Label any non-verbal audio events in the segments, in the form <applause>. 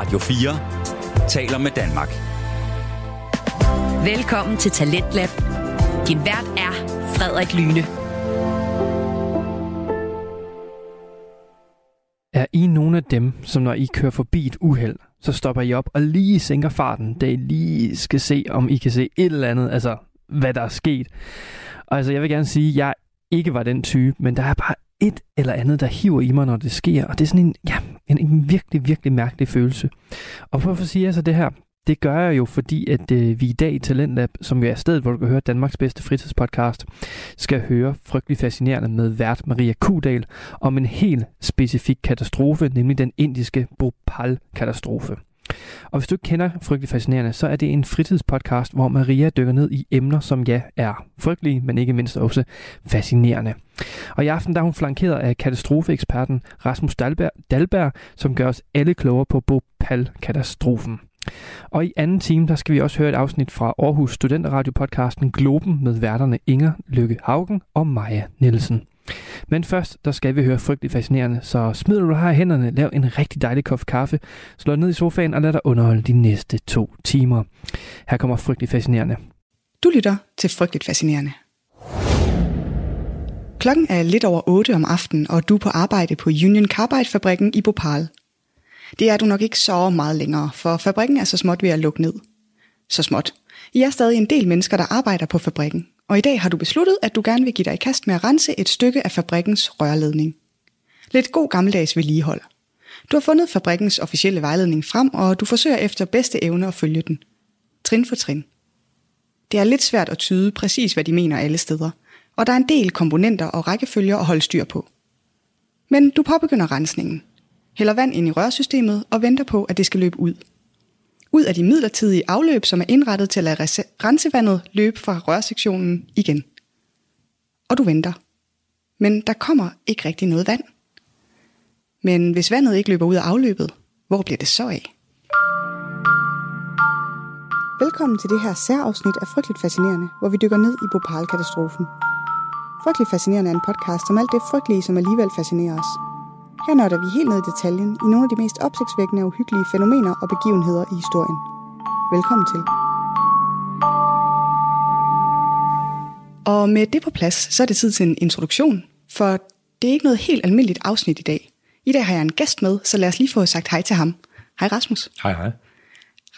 Radio 4 taler med Danmark. Velkommen til Talentlab. Din vært er Frederik Lyne. Er I nogle af dem, som når I kører forbi et uheld, så stopper I op og lige sænker farten, da I lige skal se, om I kan se et eller andet, altså hvad der er sket. Og altså, jeg vil gerne sige, at jeg ikke var den type, men der er bare et eller andet, der hiver i mig, når det sker. Og det er sådan en, ja, en, en virkelig, virkelig mærkelig følelse. Og hvorfor siger jeg så det her? Det gør jeg jo, fordi at øh, vi i dag i Talentlab, som jo er stedet, hvor du kan høre Danmarks bedste fritidspodcast, skal høre frygtelig fascinerende med vært Maria Kudal om en helt specifik katastrofe, nemlig den indiske Bhopal-katastrofe. Og hvis du ikke kender Frygtelig Fascinerende, så er det en fritidspodcast, hvor Maria dykker ned i emner, som ja er frygtelige, men ikke mindst også fascinerende. Og i aften der er hun flankeret af katastrofeeksperten Rasmus Dalberg, Dalberg som gør os alle klogere på Bhopal-katastrofen. Og i anden time, der skal vi også høre et afsnit fra Aarhus Studenterradio-podcasten Globen med værterne Inger Lykke Haugen og Maja Nielsen. Men først, der skal vi høre frygteligt fascinerende, så smid du har i hænderne, lav en rigtig dejlig kop kaffe, slå ned i sofaen og lad dig underholde de næste to timer. Her kommer frygteligt fascinerende. Du lytter til Frygteligt Fascinerende. Klokken er lidt over 8 om aftenen, og du er på arbejde på Union Carbide-fabrikken i Bhopal. Det er du nok ikke så meget længere, for fabrikken er så småt ved at lukke ned. Så småt. I er stadig en del mennesker, der arbejder på fabrikken, og i dag har du besluttet, at du gerne vil give dig i kast med at rense et stykke af fabrikkens rørledning. Lidt god gammeldags vedligehold. Du har fundet fabrikkens officielle vejledning frem, og du forsøger efter bedste evne at følge den. Trin for trin. Det er lidt svært at tyde præcis, hvad de mener alle steder, og der er en del komponenter og rækkefølger at holde styr på. Men du påbegynder rensningen. Hælder vand ind i rørsystemet og venter på, at det skal løbe ud – ud af de midlertidige afløb, som er indrettet til at lade rensevandet løbe fra rørsektionen igen. Og du venter. Men der kommer ikke rigtig noget vand. Men hvis vandet ikke løber ud af afløbet, hvor bliver det så af? Velkommen til det her særafsnit af Frygteligt Fascinerende, hvor vi dykker ned i Bhopal-katastrofen. Frygteligt Fascinerende er en podcast om alt det frygtelige, som alligevel fascinerer os – her nørder vi helt ned i detaljen i nogle af de mest opsigtsvækkende og uhyggelige fænomener og begivenheder i historien. Velkommen til. Og med det på plads, så er det tid til en introduktion, for det er ikke noget helt almindeligt afsnit i dag. I dag har jeg en gæst med, så lad os lige få sagt hej til ham. Hej Rasmus. Hej hej.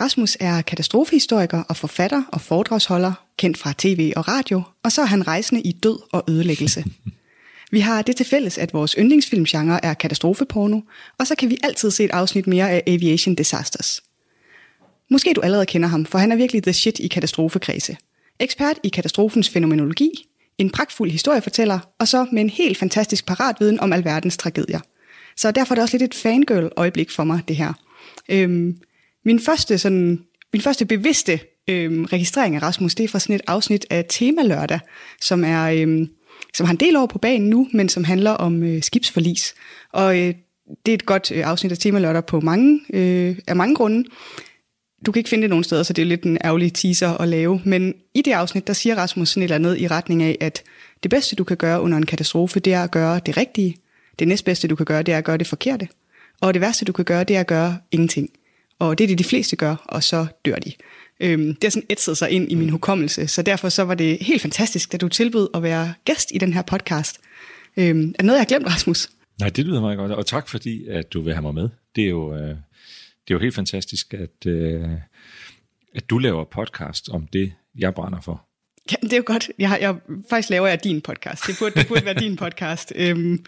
Rasmus er katastrofehistoriker og forfatter og foredragsholder, kendt fra tv og radio, og så er han rejsende i død og ødelæggelse. <laughs> Vi har det til fælles, at vores yndlingsfilmgenre er katastrofeporno, og så kan vi altid se et afsnit mere af Aviation Disasters. Måske du allerede kender ham, for han er virkelig the shit i katastrofekredse. Ekspert i katastrofens fænomenologi, en pragtfuld historiefortæller, og så med en helt fantastisk paratviden om alverdens tragedier. Så derfor er det også lidt et fangirl-øjeblik for mig, det her. Øhm, min første sådan, min første bevidste øhm, registrering af Rasmus, det er fra sådan et afsnit af Tema Lørdag, som er øhm, som har en del over på banen nu, men som handler om øh, skibsforlis. Og øh, det er et godt øh, afsnit af Temalørter på mange, øh, af mange grunde. Du kan ikke finde det nogen steder, så det er lidt en ærgerlig teaser at lave. Men i det afsnit, der siger Rasmus sådan et eller andet i retning af, at det bedste, du kan gøre under en katastrofe, det er at gøre det rigtige. Det næstbedste, du kan gøre, det er at gøre det forkerte. Og det værste, du kan gøre, det er at gøre ingenting. Og det er det, de fleste gør, og så dør de. Øhm, det har sådan ætset sig ind i min hukommelse, så derfor så var det helt fantastisk, at du tilbød at være gæst i den her podcast. Øhm, er det noget, jeg har glemt, Rasmus? Nej, det lyder meget godt, og tak fordi, at du vil have mig med. Det er jo, øh, det er jo helt fantastisk, at, øh, at du laver podcast om det, jeg brænder for. Ja, det er jo godt. Jeg, jeg, faktisk laver jeg din podcast. Det burde, det burde være din podcast. <laughs> Øhm,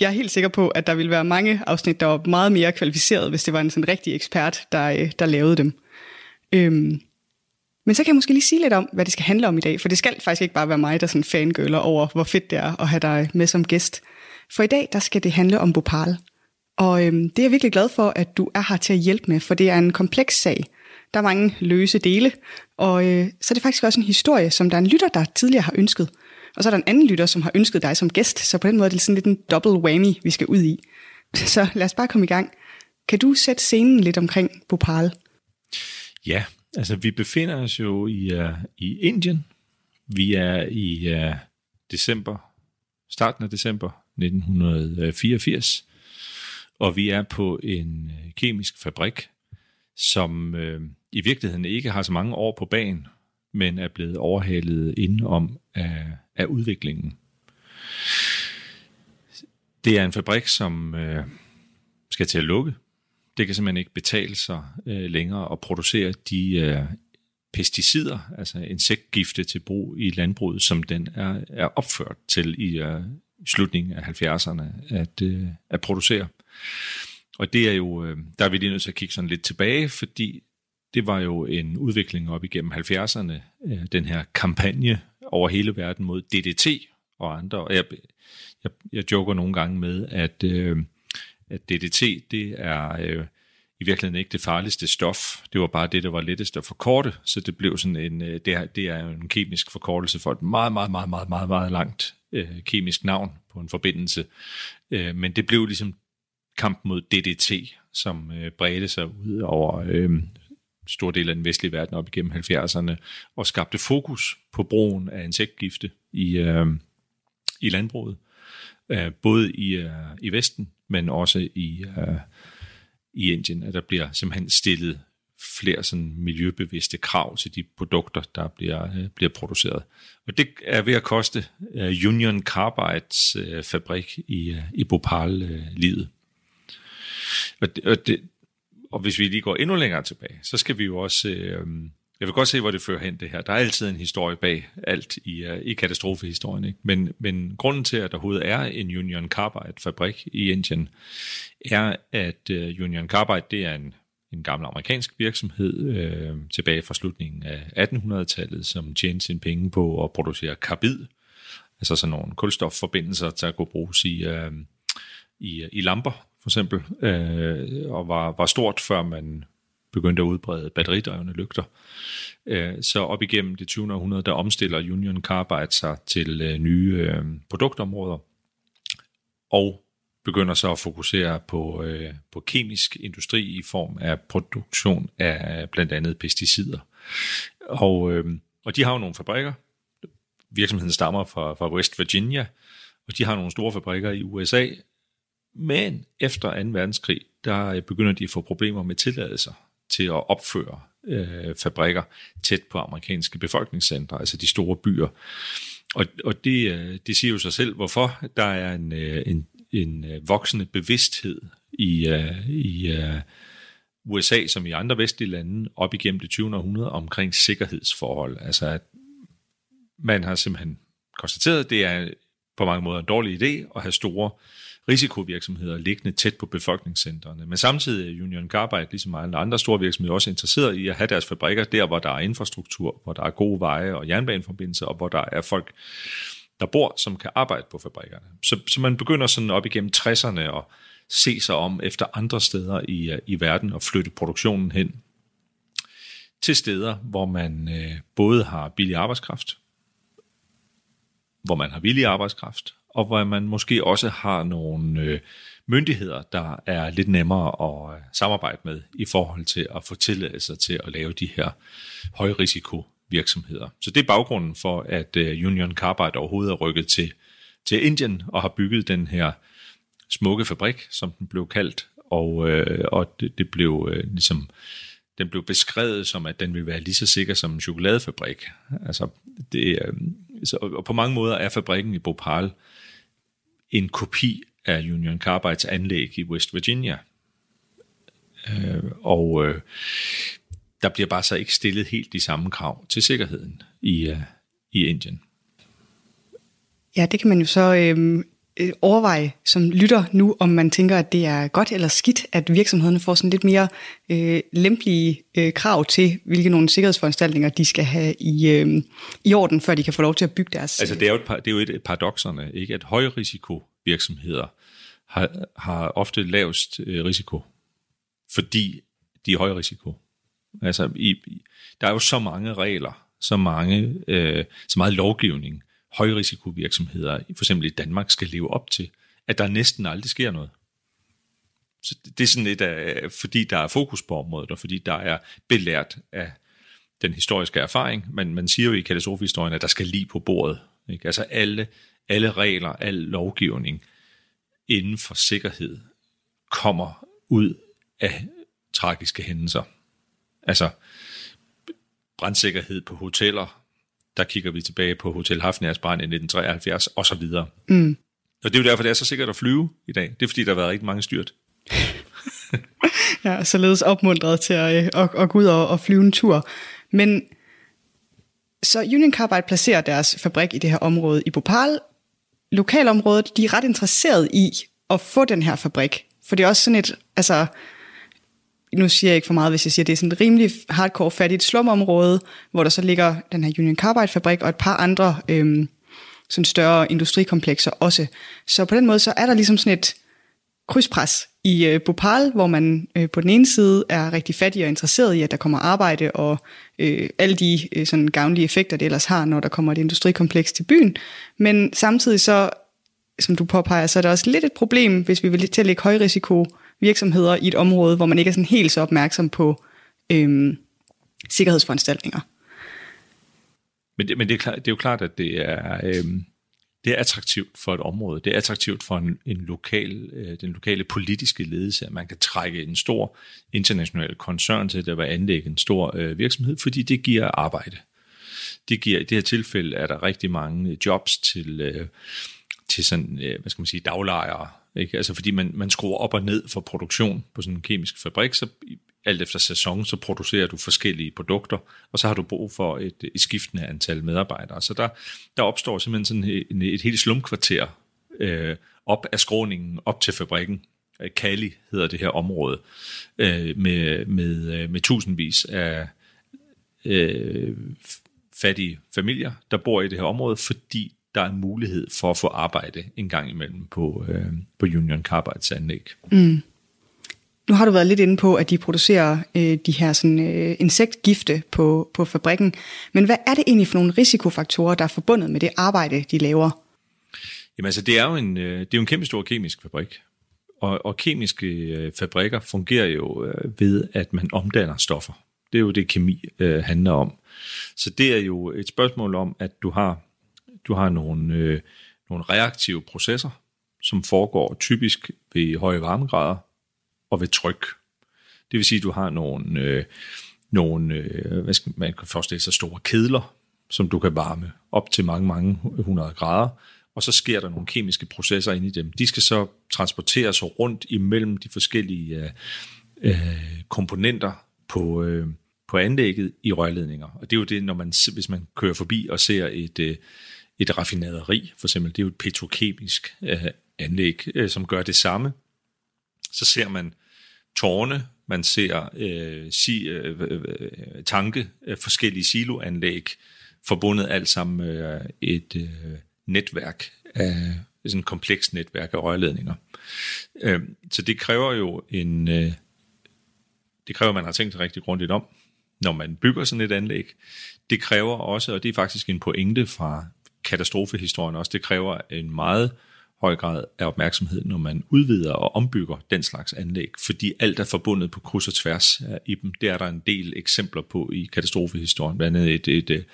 jeg er helt sikker på, at der ville være mange afsnit, der var meget mere kvalificeret, hvis det var en sådan rigtig ekspert, der, øh, der lavede dem. Øhm, men så kan jeg måske lige sige lidt om, hvad det skal handle om i dag, for det skal faktisk ikke bare være mig, der sådan fangøller over, hvor fedt det er at have dig med som gæst. For i dag, der skal det handle om Bhopal. Og øhm, det er jeg virkelig glad for, at du er her til at hjælpe med, for det er en kompleks sag. Der er mange løse dele, og øh, så er det faktisk også en historie, som der er en lytter, der tidligere har ønsket. Og så er der en anden lytter, som har ønsket dig som gæst, så på den måde er det sådan lidt en double whammy, vi skal ud i. <laughs> Så lad os bare komme i gang. Kan du sætte scenen lidt omkring Bhopal? Ja, altså vi befinder os jo i, uh, i Indien. Vi er i uh, december, starten af december 1984. Og vi er på en øh, kemisk fabrik, som uh, i virkeligheden ikke har så mange år på banen, men er blevet overhalet indenom af, af udviklingen. Det er en fabrik, som øh, skal til at lukke. Det kan simpelthen ikke betale sig øh, længere at producere de øh, pesticider, altså insektgifte til brug i landbruget, som den er, er opført til i øh, slutningen af 70'erne at, øh, at producere. Og det er jo, øh, der er vi lige nødt til at kigge sådan lidt tilbage, fordi det var jo en udvikling op igennem 70'erne, øh, den her kampagne over hele verden mod DDT og andre. Og jeg, jeg, jeg joker nogle gange med, at, øh, at DDT, det er øh, i virkeligheden ikke det farligste stof. Det var bare det, der var lettest at forkorte, så det blev sådan en, øh, det, er, det er en kemisk forkortelse for et meget, meget, meget, meget, meget, meget langt øh, kemisk navn på en forbindelse. Øh, men det blev ligesom kamp mod DDT, som øh, bredte sig ud over øh, stor del af den vestlige verden op igennem 70'erne, og skabte fokus på brugen af insektgifte i, øh, i landbruget. Øh, både i, øh, i Vesten, men også i, øh, i Indien, at der bliver simpelthen stillet flere sådan miljøbevidste krav til de produkter, der bliver, øh, bliver produceret. Og det er ved at koste øh, Union Carbides øh, fabrik i, øh, i Bhopal øh, livet. Og, det, og, det, og hvis vi lige går endnu længere tilbage, så skal vi jo også... Øh, jeg vil godt se, hvor det fører hen det her. Der er altid en historie bag alt i, uh, i katastrofehistorien. Ikke? Men, men grunden til, at der overhovedet er en Union Carbide-fabrik i Indien, er, at uh, Union Carbide det er en, en gammel amerikansk virksomhed uh, tilbage fra slutningen af 1800-tallet, som tjente sine penge på at producere karbid, altså sådan nogle kulstofforbindelser, der kunne bruges i, uh, i, i lamper, for eksempel, øh, og var, var stort, før man begyndte at udbrede batteridrevne lygter. Øh, så op igennem det 20. århundrede, der omstiller Union Carbide sig til øh, nye øh, produktområder, og begynder så at fokusere på, på kemisk industri i form af produktion af blandt andet pesticider. Og, og de har jo nogle fabrikker. Virksomheden stammer fra, fra West Virginia, og de har nogle store fabrikker i USA. Men efter 2. verdenskrig, der begynder de at få problemer med tilladelser til at opføre øh, fabrikker tæt på amerikanske befolkningscentre, altså de store byer. Og, og det, øh, det siger jo sig selv, hvorfor der er en, øh, en, en øh, voksende bevidsthed i, i USA, som i andre vestlige lande, op igennem det 20. århundrede, omkring sikkerhedsforhold. Altså at man har simpelthen konstateret, at det er på mange måder en dårlig idé at have store risikovirksomheder liggende tæt på befolkningscentrene. Men samtidig er Union Carbide, ligesom alle andre store virksomheder, også interesseret i at have deres fabrikker der, hvor der er infrastruktur, hvor der er gode veje og jernbaneforbindelser, og hvor der er folk, der bor, som kan arbejde på fabrikkerne. Så, så man begynder sådan op igennem 60'erne at se sig om efter andre steder i, i verden og flytte produktionen hen til steder, hvor man øh, både har billig arbejdskraft, hvor man har billig arbejdskraft, og hvor man måske også har nogle øh, myndigheder, der er lidt nemmere at øh, samarbejde med i forhold til at få tilladelse til at lave de her højrisiko virksomheder. Så det er baggrunden for, at øh, Union Carbide overhovedet er rykket til, til Indien og har bygget den her smukke fabrik, som den blev kaldt, og, øh, og det, det blev øh, ligesom den blev beskrevet som, at den ville være lige så sikker som en chokoladefabrik. Altså, det, øh, så, og på mange måder er fabrikken i Bhopal en kopi af Union Carbides anlæg i West Virginia. Øh, og øh, der bliver bare så ikke stillet helt de samme krav til sikkerheden i, øh, i Indien. Ja, det kan man jo så øh, øh, overveje som lytter nu, om man tænker, at det er godt eller skidt, at virksomhederne får sådan lidt mere øh, lempelige øh, krav til, hvilke nogle sikkerhedsforanstaltninger de skal have i, øh, i orden, før de kan få lov til at bygge deres... Altså det er jo et, det er jo et paradoxerne, ikke? at højrisiko virksomheder har, har ofte lavest øh, risiko, fordi de er høj risiko. Altså, i, der er jo så mange regler, så mange, øh, så meget lovgivning, højrisikovirksomheder, for eksempel i Danmark, skal leve op til, at der næsten aldrig sker noget. Så det er sådan lidt af, fordi der er fokus på området, og fordi der er belært af den historiske erfaring. Men man siger jo i katastrofehistorien, at der skal lige på bordet. Ikke? Altså alle, alle regler, al lovgivning inden for sikkerhed kommer ud af tragiske hændelser. Altså brandsikkerhed på hoteller, der kigger vi tilbage på Hotel Hafnias brand i 1973 og så videre. Mm. Og det er jo derfor, det er så sikkert at flyve i dag. Det er fordi, der har været rigtig mange styrt. <laughs> ja, således opmuntret til at, øh, at, at gå ud og, og flyve en tur. Men så Union Carbide placerer deres fabrik i det her område i Bhopal. Lokalområdet, de er ret interesseret i at få den her fabrik. For det er også sådan et, altså, nu siger jeg ikke for meget, hvis jeg siger, at det er sådan et rimelig hardcore fattigt slumområde, hvor der så ligger den her Union Carbide fabrik og et par andre øhm, sådan større industrikomplekser også. Så på den måde, så er der ligesom sådan et krydspres i øh, Bhopal, hvor man øh, på den ene side er rigtig fattig og interesseret i, at der kommer arbejde og øh, alle de øh, sådan gavnlige effekter, det ellers har, når der kommer et industrikompleks til byen. Men samtidig så, som du påpeger, så er der også lidt et problem, hvis vi vil til at lægge højrisiko virksomheder i et område, hvor man ikke er sådan helt så opmærksom på øhm, sikkerhedsforanstaltninger. Men det, men det, er, klart, det er jo klart, at det er, øhm, det er attraktivt for et område. Det er attraktivt for en, en lokal, øh, den lokale politiske ledelse, at man kan trække en stor international koncern til at anlægge en stor øh, virksomhed, fordi det giver arbejde. Det giver, I det her tilfælde er der rigtig mange jobs til, øh, til sådan, øh, hvad skal man sige, daglejere, ikke? Altså fordi man, man skruer op og ned for produktion på sådan en kemisk fabrik, så alt efter sæson, så producerer du forskellige produkter, og så har du brug for et, et skiftende antal medarbejdere. Så der, der opstår simpelthen sådan et, et helt slumkvarter øh, op af skråningen, op til fabrikken. Øh, Kali hedder det her område, øh, med, med, øh, med tusindvis af øh, fattige familier, der bor i det her område, fordi der er mulighed for at få arbejde en gang imellem på, øh, på Union Carbides anlæg. Mm. Nu har du været lidt inde på, at de producerer øh, de her sådan, øh, insektgifte på, på fabrikken. Men hvad er det egentlig for nogle risikofaktorer, der er forbundet med det arbejde, de laver? Jamen altså, det er jo en, øh, det er jo en kæmpe stor kemisk fabrik. Og, og kemiske øh, fabrikker fungerer jo øh, ved, at man omdanner stoffer. Det er jo det, kemi øh, handler om. Så det er jo et spørgsmål om, at du har, du har nogle, øh, nogle reaktive processer, som foregår typisk ved høje varmegrader, og ved tryk. Det vil sige, at du har nogle, øh, nogle øh, hvad skal man kan forestille sig, store kedler, som du kan varme op til mange, mange hundrede grader, og så sker der nogle kemiske processer inde i dem. De skal så transporteres rundt imellem de forskellige øh, øh, komponenter på, øh, på anlægget i rørledninger. Og det er jo det, når man, hvis man kører forbi og ser et, øh, et raffinaderi, for eksempel, det er jo et petrokemisk øh, anlæg, øh, som gør det samme, så ser man tårne, man ser øh, si, øh, øh, øh tanke, øh, forskellige siloanlæg, forbundet alt sammen med øh, et øh, netværk af sådan et komplekst netværk af rørledninger. Øh, så det kræver jo en øh, det kræver, at man har tænkt sig rigtig grundigt om, når man bygger sådan et anlæg. Det kræver også, og det er faktisk en pointe fra katastrofehistorien også, det kræver en meget høj grad af opmærksomhed, når man udvider og ombygger den slags anlæg, fordi alt er forbundet på kryds og tværs i dem. Det er der en del eksempler på i katastrofehistorien, blandt andet et, et,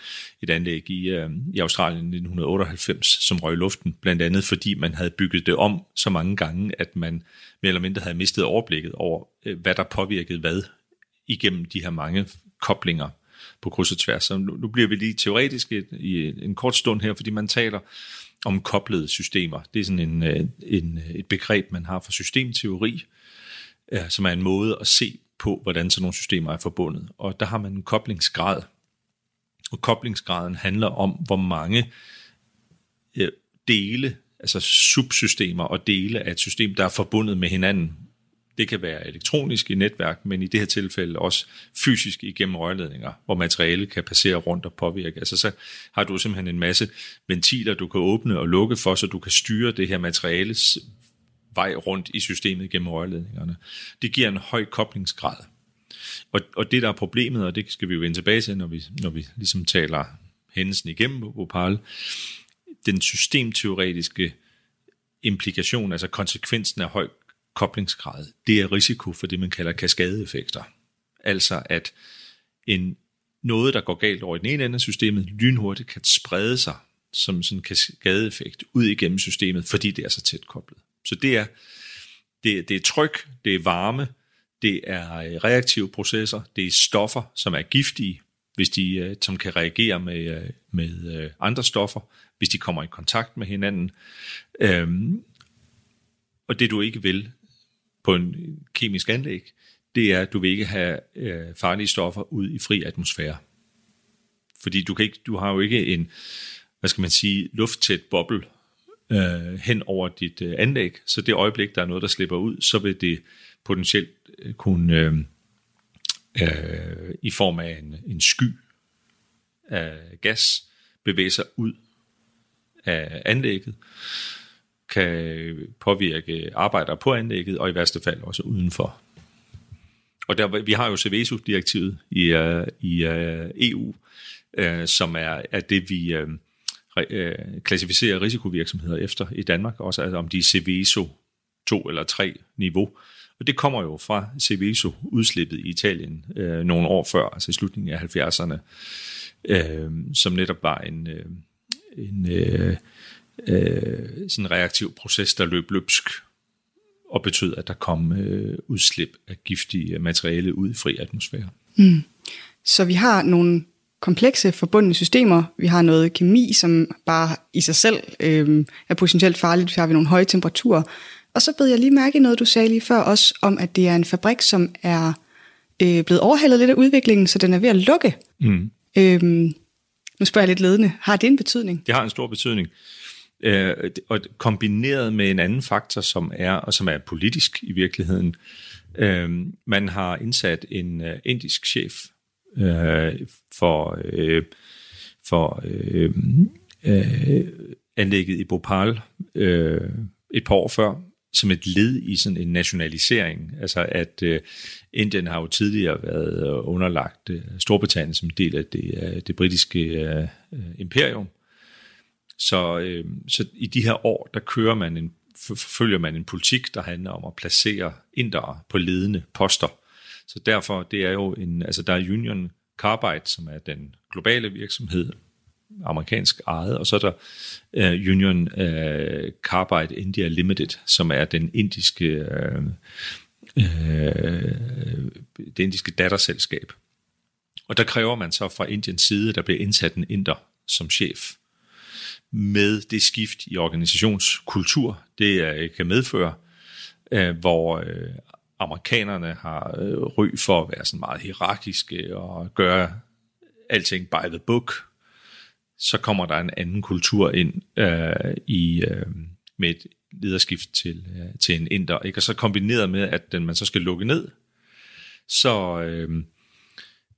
et anlæg i, øh, i Australien i 1998, som røg i luften, blandt andet fordi man havde bygget det om så mange gange, at man mere eller mindre havde mistet overblikket over, øh, hvad der påvirkede hvad igennem de her mange koblinger på kryds og tværs. Så nu, nu bliver vi lige teoretiske i en kort stund her, fordi man taler om koblede systemer. Det er sådan en, øh, en, øh, et begreb, man har for systemteori, øh, som er en måde at se på, hvordan sådan nogle systemer er forbundet. Og der har man en koblingsgrad. Og koblingsgraden handler om, hvor mange dele, altså subsystemer og dele af et system, der er forbundet med hinanden det kan være elektronisk i netværk, men i det her tilfælde også fysisk igennem rørledninger, hvor materiale kan passere rundt og påvirke. Altså så har du simpelthen en masse ventiler, du kan åbne og lukke for, så du kan styre det her materiales vej rundt i systemet gennem rørledningerne. Det giver en høj koblingsgrad. Og, og det, der er problemet, og det skal vi jo vende tilbage til, når vi, når vi ligesom taler hændelsen igennem på Bhopal, den systemteoretiske implikation, altså konsekvensen af høj koblingsgrad, det er risiko for det, man kalder kaskadeeffekter. Altså at en, noget, der går galt over i den ene ende af systemet, lynhurtigt kan sprede sig som sådan en kaskadeeffekt ud igennem systemet, fordi det er så tæt koblet. Så det er, Det, det er tryk, det er varme, det er øh, reaktive processer, det er stoffer, som er giftige, hvis de, øh, som kan reagere med, øh, med andre stoffer, hvis de kommer i kontakt med hinanden. Øhm, og det du ikke vil på en kemisk anlæg, det er, at du vil ikke have øh, farlige stoffer ud i fri atmosfære. Fordi du, kan ikke, du har jo ikke en, hvad skal man sige, lufttæt boble øh, hen over dit øh, anlæg, så det øjeblik, der er noget, der slipper ud, så vil det potentielt øh, kunne øh, øh, i form af en, en sky af gas bevæge sig ud af anlægget, kan påvirke arbejdere på anlægget, og i værste fald også udenfor. Og der, vi har jo CVSU-direktivet i, uh, i øh, uh, EU, uh, øh, som er, er det, vi uh, uh, klassificerer risikovirksomheder efter i Danmark, også altså om de er CVSO 2 eller 3 niveau. Og det kommer jo fra Seveso, udslippet i Italien uh, nogle år før, altså i slutningen af 70'erne, uh, som netop var en, uh, en uh, øh, sådan reaktiv proces, der løb løbsk og betød, at der kom øh, udslip af giftige materiale ud i fri atmosfære. Mm. Så vi har nogle komplekse forbundne systemer. Vi har noget kemi, som bare i sig selv øh, er potentielt farligt. Så har vi nogle høje temperaturer. Og så bed jeg lige mærke i noget, du sagde lige før også, om at det er en fabrik, som er øh, blevet overhalet lidt af udviklingen, så den er ved at lukke. Mm. Øhm, nu spørger jeg lidt ledende. Har det en betydning? Det har en stor betydning. Øh, og kombineret med en anden faktor, som er, og som er politisk i virkeligheden. Øh, man har indsat en øh, indisk chef øh, for, øh, for øh, øh, anlægget i Bhopal øh, et par år før, som et led i sådan en nationalisering. Altså at øh, Indien har jo tidligere været underlagt øh, Storbritannien som del af det, øh, det britiske øh, øh imperium. Så, øh, så i de her år, der kører man en, følger man en politik, der handler om at placere indere på ledende poster. Så derfor, det er jo en, altså der er Union Carbide, som er den globale virksomhed, amerikansk ejet, og så er der uh, Union uh, Carbide India Limited, som er den indiske, uh, uh, det indiske datterselskab. Og der kræver man så fra Indiens side, der bliver indsat en inder som chef med det skift i organisationskultur, det øh, kan medføre, øh, hvor øh, amerikanerne har ry for at være sådan meget hierarkiske og gøre alting by the book, så kommer der en anden kultur ind øh, i øh, med et lederskift til, øh, til en inder. Ikke? Og så kombineret med, at den, man så skal lukke ned, så øh,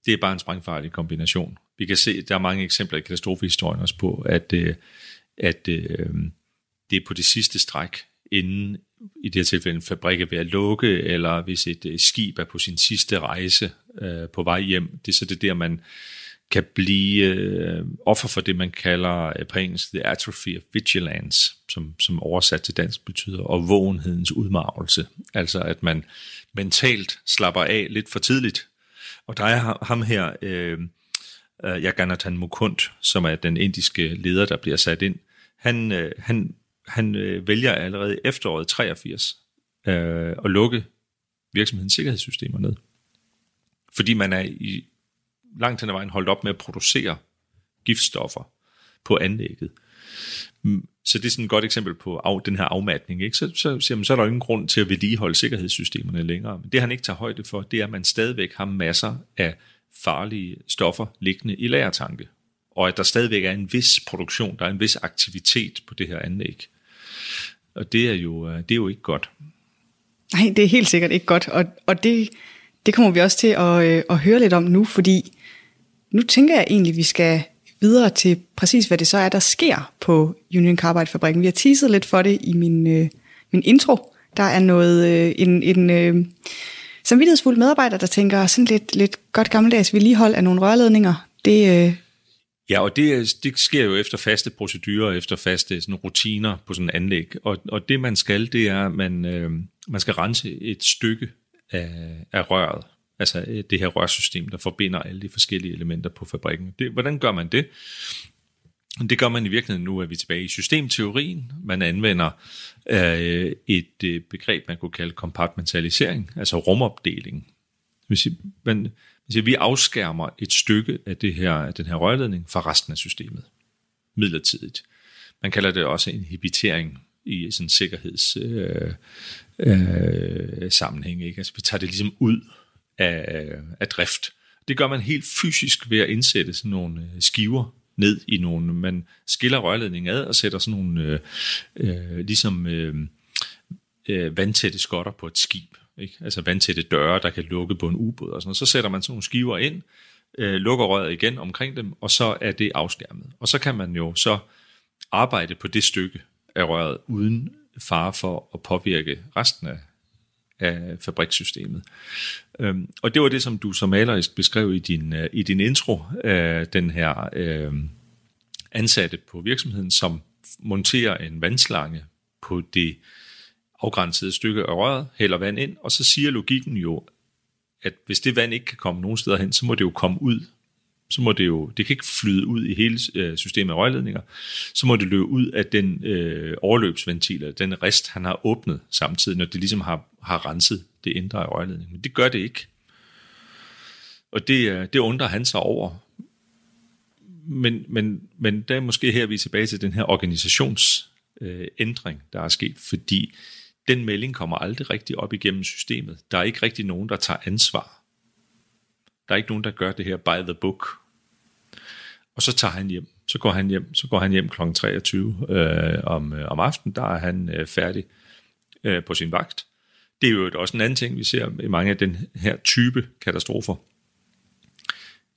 det er bare en sprængfarlig kombination. Vi kan se, der er mange eksempler i katastrofehistorien også på, at, øh, at øh, det er på det sidste stræk, inden i det her tilfælde en fabrik er ved at lukke, eller hvis et øh, skib er på sin sidste rejse øh, på vej hjem. Det er så det der, man kan blive øh, offer for det, man kalder øh, på engelsk the atrophy of vigilance, som, som oversat til dansk betyder, og vågenhedens udmarvelse. Altså at man mentalt slapper af lidt for tidligt. Og der er ham her, øh, øh Jagannathan Mukund, som er den indiske leder, der bliver sat ind. Han, øh, han, han øh, vælger allerede efteråret 83 øh, at lukke virksomhedens sikkerhedssystemer ned. Fordi man er i langt hen ad vejen holdt op med at producere giftstoffer på anlægget. Mm, så det er sådan et godt eksempel på af, den her afmatning. Ikke? Så, så, så, så er der ingen grund til at vedligeholde sikkerhedssystemerne længere. Men det han ikke tager højde for, det er, at man stadigvæk har masser af farlige stoffer liggende i lagertanke. Og at der stadigvæk er en vis produktion, der er en vis aktivitet på det her anlæg. Og det er jo, øh, det er jo ikke godt. Nej, det er helt sikkert ikke godt. Og, og det, det kommer vi også til at, øh, at høre lidt om nu, fordi nu tænker jeg egentlig, at vi skal videre til præcis, hvad det så er, der sker på Union Carbide-fabrikken. Vi har teaset lidt for det i min, øh, min intro. Der er noget, øh, en, en øh, samvittighedsfuld medarbejder, der tænker sådan lidt, lidt godt gammeldags vedligehold af nogle rørledninger. Det, øh, Ja, og det, det sker jo efter faste procedurer, efter faste sådan, rutiner på sådan en anlæg. Og, og det man skal, det er, at man, øh, man skal rense et stykke af, af røret altså øh, det her rørsystem, der forbinder alle de forskellige elementer på fabrikken. Det, hvordan gør man det? Det gør man i virkeligheden nu, at vi er tilbage i systemteorien. Man anvender øh, et øh, begreb, man kunne kalde kompartmentalisering, altså rumopdeling. Hvis man, hvis vi afskærmer et stykke af, det her, af den her rørledning fra resten af systemet midlertidigt. Man kalder det også inhibitering i sådan en sikkerheds øh, øh, sammenhæng. Ikke? Altså, vi tager det ligesom ud af, af drift. Det gør man helt fysisk ved at indsætte sådan nogle øh, skiver ned i nogle, man skiller rørledningen ad og sætter sådan nogle øh, øh, ligesom øh, øh, vandtætte skotter på et skib. Ikke? Altså vandtætte døre, der kan lukke på en ubåd og sådan noget. Så sætter man sådan nogle skiver ind, øh, lukker røret igen omkring dem, og så er det afskærmet. Og så kan man jo så arbejde på det stykke af røret uden fare for at påvirke resten af, af fabrikssystemet. Øhm, og det var det, som du som malerisk beskrev i din, øh, i din intro, øh, den her øh, ansatte på virksomheden, som monterer en vandslange på det afgrænsede stykke af røret, hælder vand ind, og så siger logikken jo, at hvis det vand ikke kan komme nogen steder hen, så må det jo komme ud. Så må det jo, det kan ikke flyde ud i hele øh, systemet af rørledninger, så må det løbe ud af den øh, overløbsventil, den rest, han har åbnet samtidig, når det ligesom har, har renset det indre af rørledningen. Men det gør det ikke. Og det, øh, det undrer han sig over. Men, men, men der er måske her, vi er tilbage til den her organisationsændring, øh, der er sket, fordi den melding kommer aldrig rigtig op igennem systemet. Der er ikke rigtig nogen, der tager ansvar. Der er ikke nogen, der gør det her by the book. Og så tager han hjem. Så går han hjem, så går han hjem kl. 23 øh, om, øh, om aftenen. Der er han øh, færdig øh, på sin vagt. Det er jo også en anden ting, vi ser i mange af den her type katastrofer.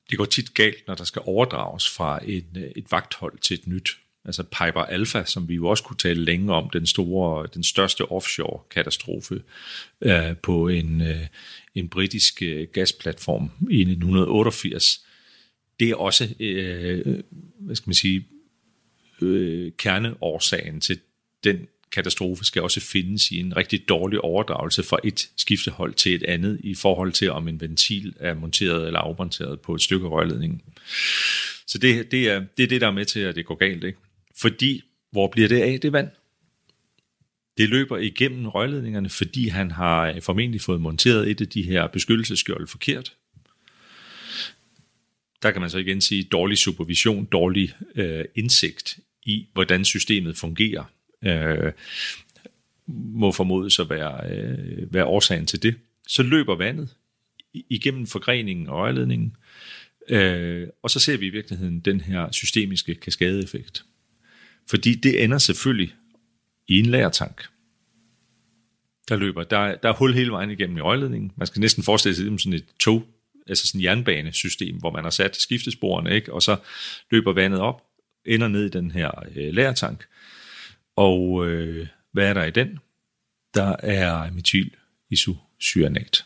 Det går tit galt, når der skal overdrages fra et, øh, et vagthold til et nyt altså Piper Alpha, som vi jo også kunne tale længe om, den store, den største offshore-katastrofe øh, på en, øh, en britisk øh, gasplatform i 1988. Det er også, øh, hvad skal man sige, øh, kerneårsagen til den katastrofe skal også findes i en rigtig dårlig overdragelse fra et skiftehold til et andet i forhold til, om en ventil er monteret eller afmonteret på et stykke rørledning. Så det, det, er, det er det, der er med til, at det går galt. Ikke? Fordi, hvor bliver det af, det vand? Det løber igennem rørledningerne, fordi han har øh, formentlig fået monteret et af de her beskyttelsesskjold forkert. Der kan man så igen sige dårlig supervision, dårlig øh, indsigt i, hvordan systemet fungerer, øh, må formodes at være, øh, være årsagen til det. Så løber vandet igennem forgreningen og rørledningen, øh, og så ser vi i virkeligheden den her systemiske kaskadeeffekt. Fordi det ender selvfølgelig i en lagertank. Der løber, der, der er hul hele vejen igennem i rørledningen. Man skal næsten forestille sig det som sådan et tog, altså sådan et jernbanesystem, hvor man har sat skiftesporene, ikke? og så løber vandet op, ender ned i den her øh, lagertank. Og øh, hvad er der i den? Der er metyl isocyanat.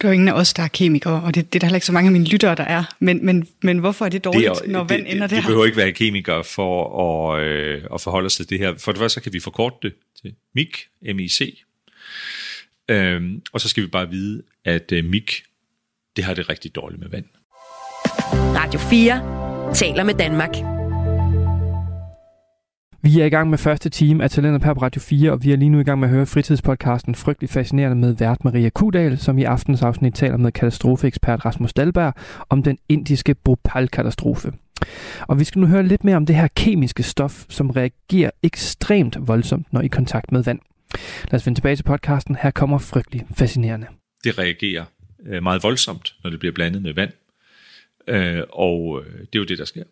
Der er jo ingen af os, der er kemikere, og det, det er der heller ikke så mange af mine lyttere, der er. Men, men, men hvorfor er det dårligt, det er, når vand ender der? Det behøver ikke være kemikere for at, øh, at forholde sig til det her. For det første så kan vi forkorte det til MIC, M-I-C. Øhm, og så skal vi bare vide, at øh, MIC, det har det rigtig dårligt med vand. Radio 4 taler med Danmark. Vi er i gang med første time af Talentet på Radio 4, og vi er lige nu i gang med at høre fritidspodcasten Frygtelig Fascinerende med vært Maria Kudal, som i aftens afsnit taler med katastrofeekspert Rasmus Dalberg om den indiske Bhopal-katastrofe. Og vi skal nu høre lidt mere om det her kemiske stof, som reagerer ekstremt voldsomt, når i kontakt med vand. Lad os vende tilbage til podcasten. Her kommer Frygtelig Fascinerende. Det reagerer øh, meget voldsomt, når det bliver blandet med vand. Øh, og øh, det er jo det, der sker.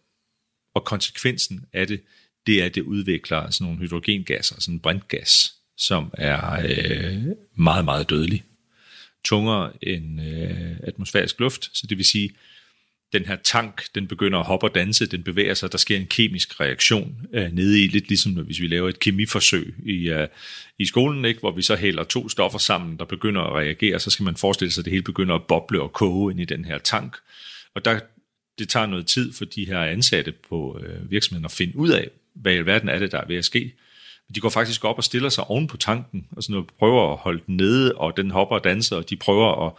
Og konsekvensen af det, det er, at det udvikler sådan nogle hydrogengasser, sådan en brintgas, som er øh, meget, meget dødelig. Tungere end øh, atmosfærisk luft, så det vil sige, den her tank, den begynder at hoppe og danse, den bevæger sig, der sker en kemisk reaktion øh, nede i, lidt ligesom hvis vi laver et kemiforsøg i, øh, i skolen, ikke? hvor vi så hælder to stoffer sammen, der begynder at reagere, så skal man forestille sig, at det hele begynder at boble og koge ind i den her tank. Og der, det tager noget tid for de her ansatte på øh, virksomheden at finde ud af, hvad i alverden er det, der er ved at ske. De går faktisk op og stiller sig oven på tanken, og sådan noget, prøver at holde den nede, og den hopper og danser, og de prøver at,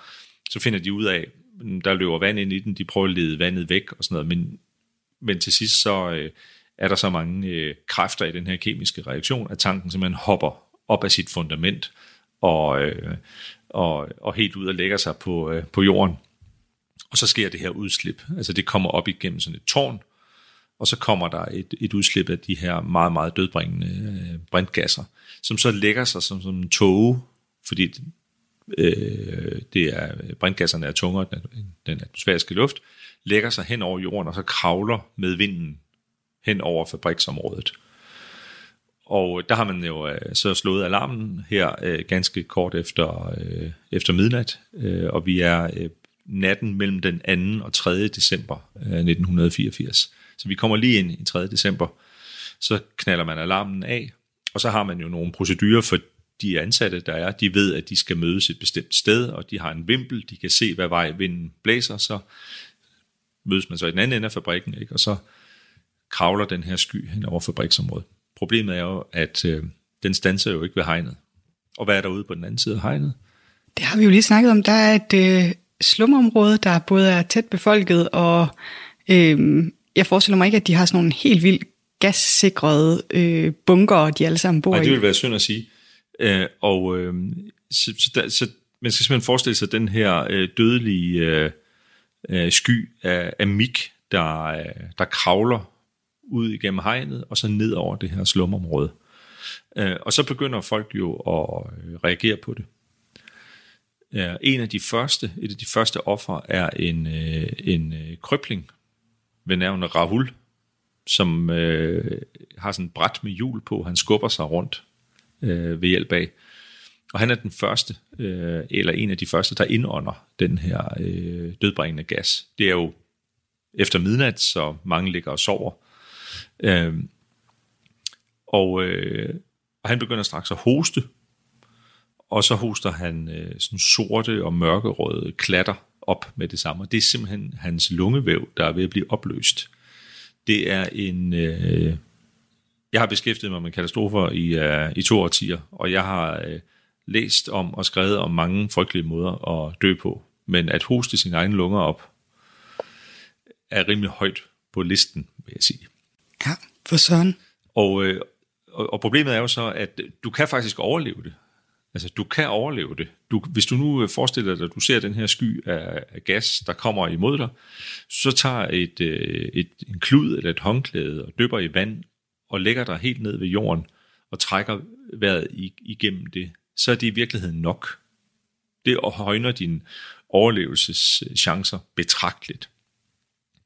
så finder de ud af, der løber vand ind i den, de prøver at lede vandet væk og sådan noget, men men til sidst så øh, er der så mange øh, kræfter i den her kemiske reaktion, at tanken simpelthen hopper op af sit fundament og, øh, og, og helt ud og lægger sig på, øh, på jorden. Og så sker det her udslip. Altså det kommer op igennem sådan et tårn, og så kommer der et, et udslip af de her meget, meget dødbringende øh, brintgasser, som så lægger sig som, som en tåge, fordi øh, det er, brintgasserne er tungere end den atmosfæriske luft, lægger sig hen over jorden, og så kravler med vinden hen over fabriksområdet. Og der har man jo øh, så slået alarmen her øh, ganske kort efter, øh, efter midnat, øh, og vi er øh, natten mellem den 2. og 3. december øh, 1984. Så vi kommer lige ind i 3. december, så knaller man alarmen af, og så har man jo nogle procedurer for de ansatte, der er. De ved, at de skal mødes et bestemt sted, og de har en vimpel, de kan se, hvad vej vinden blæser, så mødes man så i den anden ende af fabrikken, ikke? og så kravler den her sky hen over fabriksområdet. Problemet er jo, at øh, den standser jo ikke ved hegnet. Og hvad er der ude på den anden side af hegnet? Det har vi jo lige snakket om. Der er et øh, slumområde, der både er tæt befolket, og øh, jeg forestiller mig ikke, at de har sådan nogle helt vildt gassikrede øh, bunker, de alle sammen bor Nej, i. det vil være synd at sige. Øh, og øh, så, så, der, så man skal simpelthen forestille sig den her øh, dødelige øh, øh, sky af, af mik, der, øh, der kravler ud igennem hegnet, og så ned over det her slumområde. Øh, og så begynder folk jo at øh, reagere på det. Ja, en af de første, et af de første offer er en, øh, en øh, krøbling ved navn Rahul, som øh, har sådan et bræt med hjul på. Han skubber sig rundt øh, ved hjælp af. Og han er den første, øh, eller en af de første, der indånder den her øh, dødbringende gas. Det er jo efter midnat, så mange ligger og sover. Øh, og, øh, og han begynder straks at hoste, og så hoster han øh, sådan sorte og mørkerøde klatter op med det samme. Det er simpelthen hans lungevæv, der er ved at blive opløst. Det er en... Øh, jeg har beskæftiget mig med katastrofer i, uh, i to årtier, og jeg har uh, læst om og skrevet om mange frygtelige måder at dø på. Men at hoste sine egne lunger op, er rimelig højt på listen, vil jeg sige. Ja, for søren. Og, øh, og, og problemet er jo så, at du kan faktisk overleve det. Altså, du kan overleve det. Du, hvis du nu øh, forestiller dig, at du ser den her sky af, af gas, der kommer imod dig, så tager et, øh, et, en klud eller et håndklæde og dypper i vand og lægger dig helt ned ved jorden og trækker vejret igennem det, så er det i virkeligheden nok. Det højner dine overlevelseschancer betragteligt.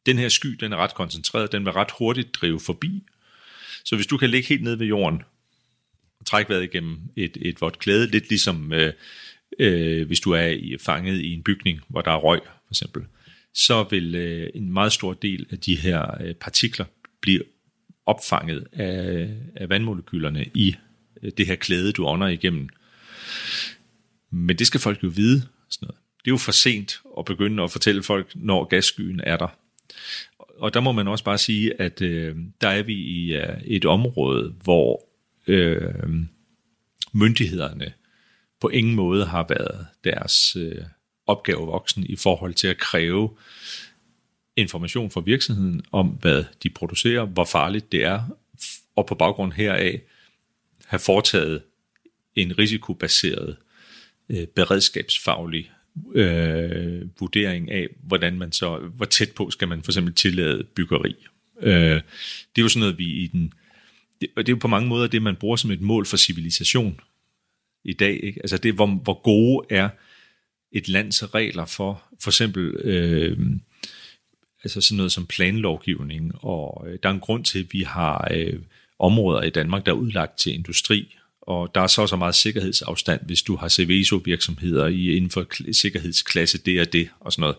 Den her sky, den er ret koncentreret, den vil ret hurtigt drive forbi. Så hvis du kan ligge helt ned ved jorden træk trække vejret igennem et, et vådt klæde, lidt ligesom øh, øh, hvis du er i, fanget i en bygning, hvor der er røg for eksempel, så vil øh, en meget stor del af de her øh, partikler blive opfanget af, af vandmolekylerne i øh, det her klæde, du ånder igennem. Men det skal folk jo vide. Sådan noget. Det er jo for sent at begynde at fortælle folk, når gasskyen er der. Og der må man også bare sige, at øh, der er vi i øh, et område, hvor øh, myndighederne på ingen måde har været deres øh, opgave voksen i forhold til at kræve information fra virksomheden om, hvad de producerer, hvor farligt det er, og på baggrund heraf have foretaget en risikobaseret øh, beredskabsfaglig øh, vurdering af, hvordan man så, hvor tæt på skal man for eksempel tillade byggeri. Øh, det er jo sådan noget, vi i den, det, det er jo på mange måder det, man bruger som et mål for civilisation i dag. Ikke? Altså det, hvor, hvor gode er et lands regler for, for eksempel øh, altså sådan noget som planlovgivning, og øh, der er en grund til, at vi har øh, områder i Danmark, der er udlagt til industri, og der er så så meget sikkerhedsafstand, hvis du har CVSO-virksomheder i, inden for sikkerhedsklasse det og det, og sådan noget.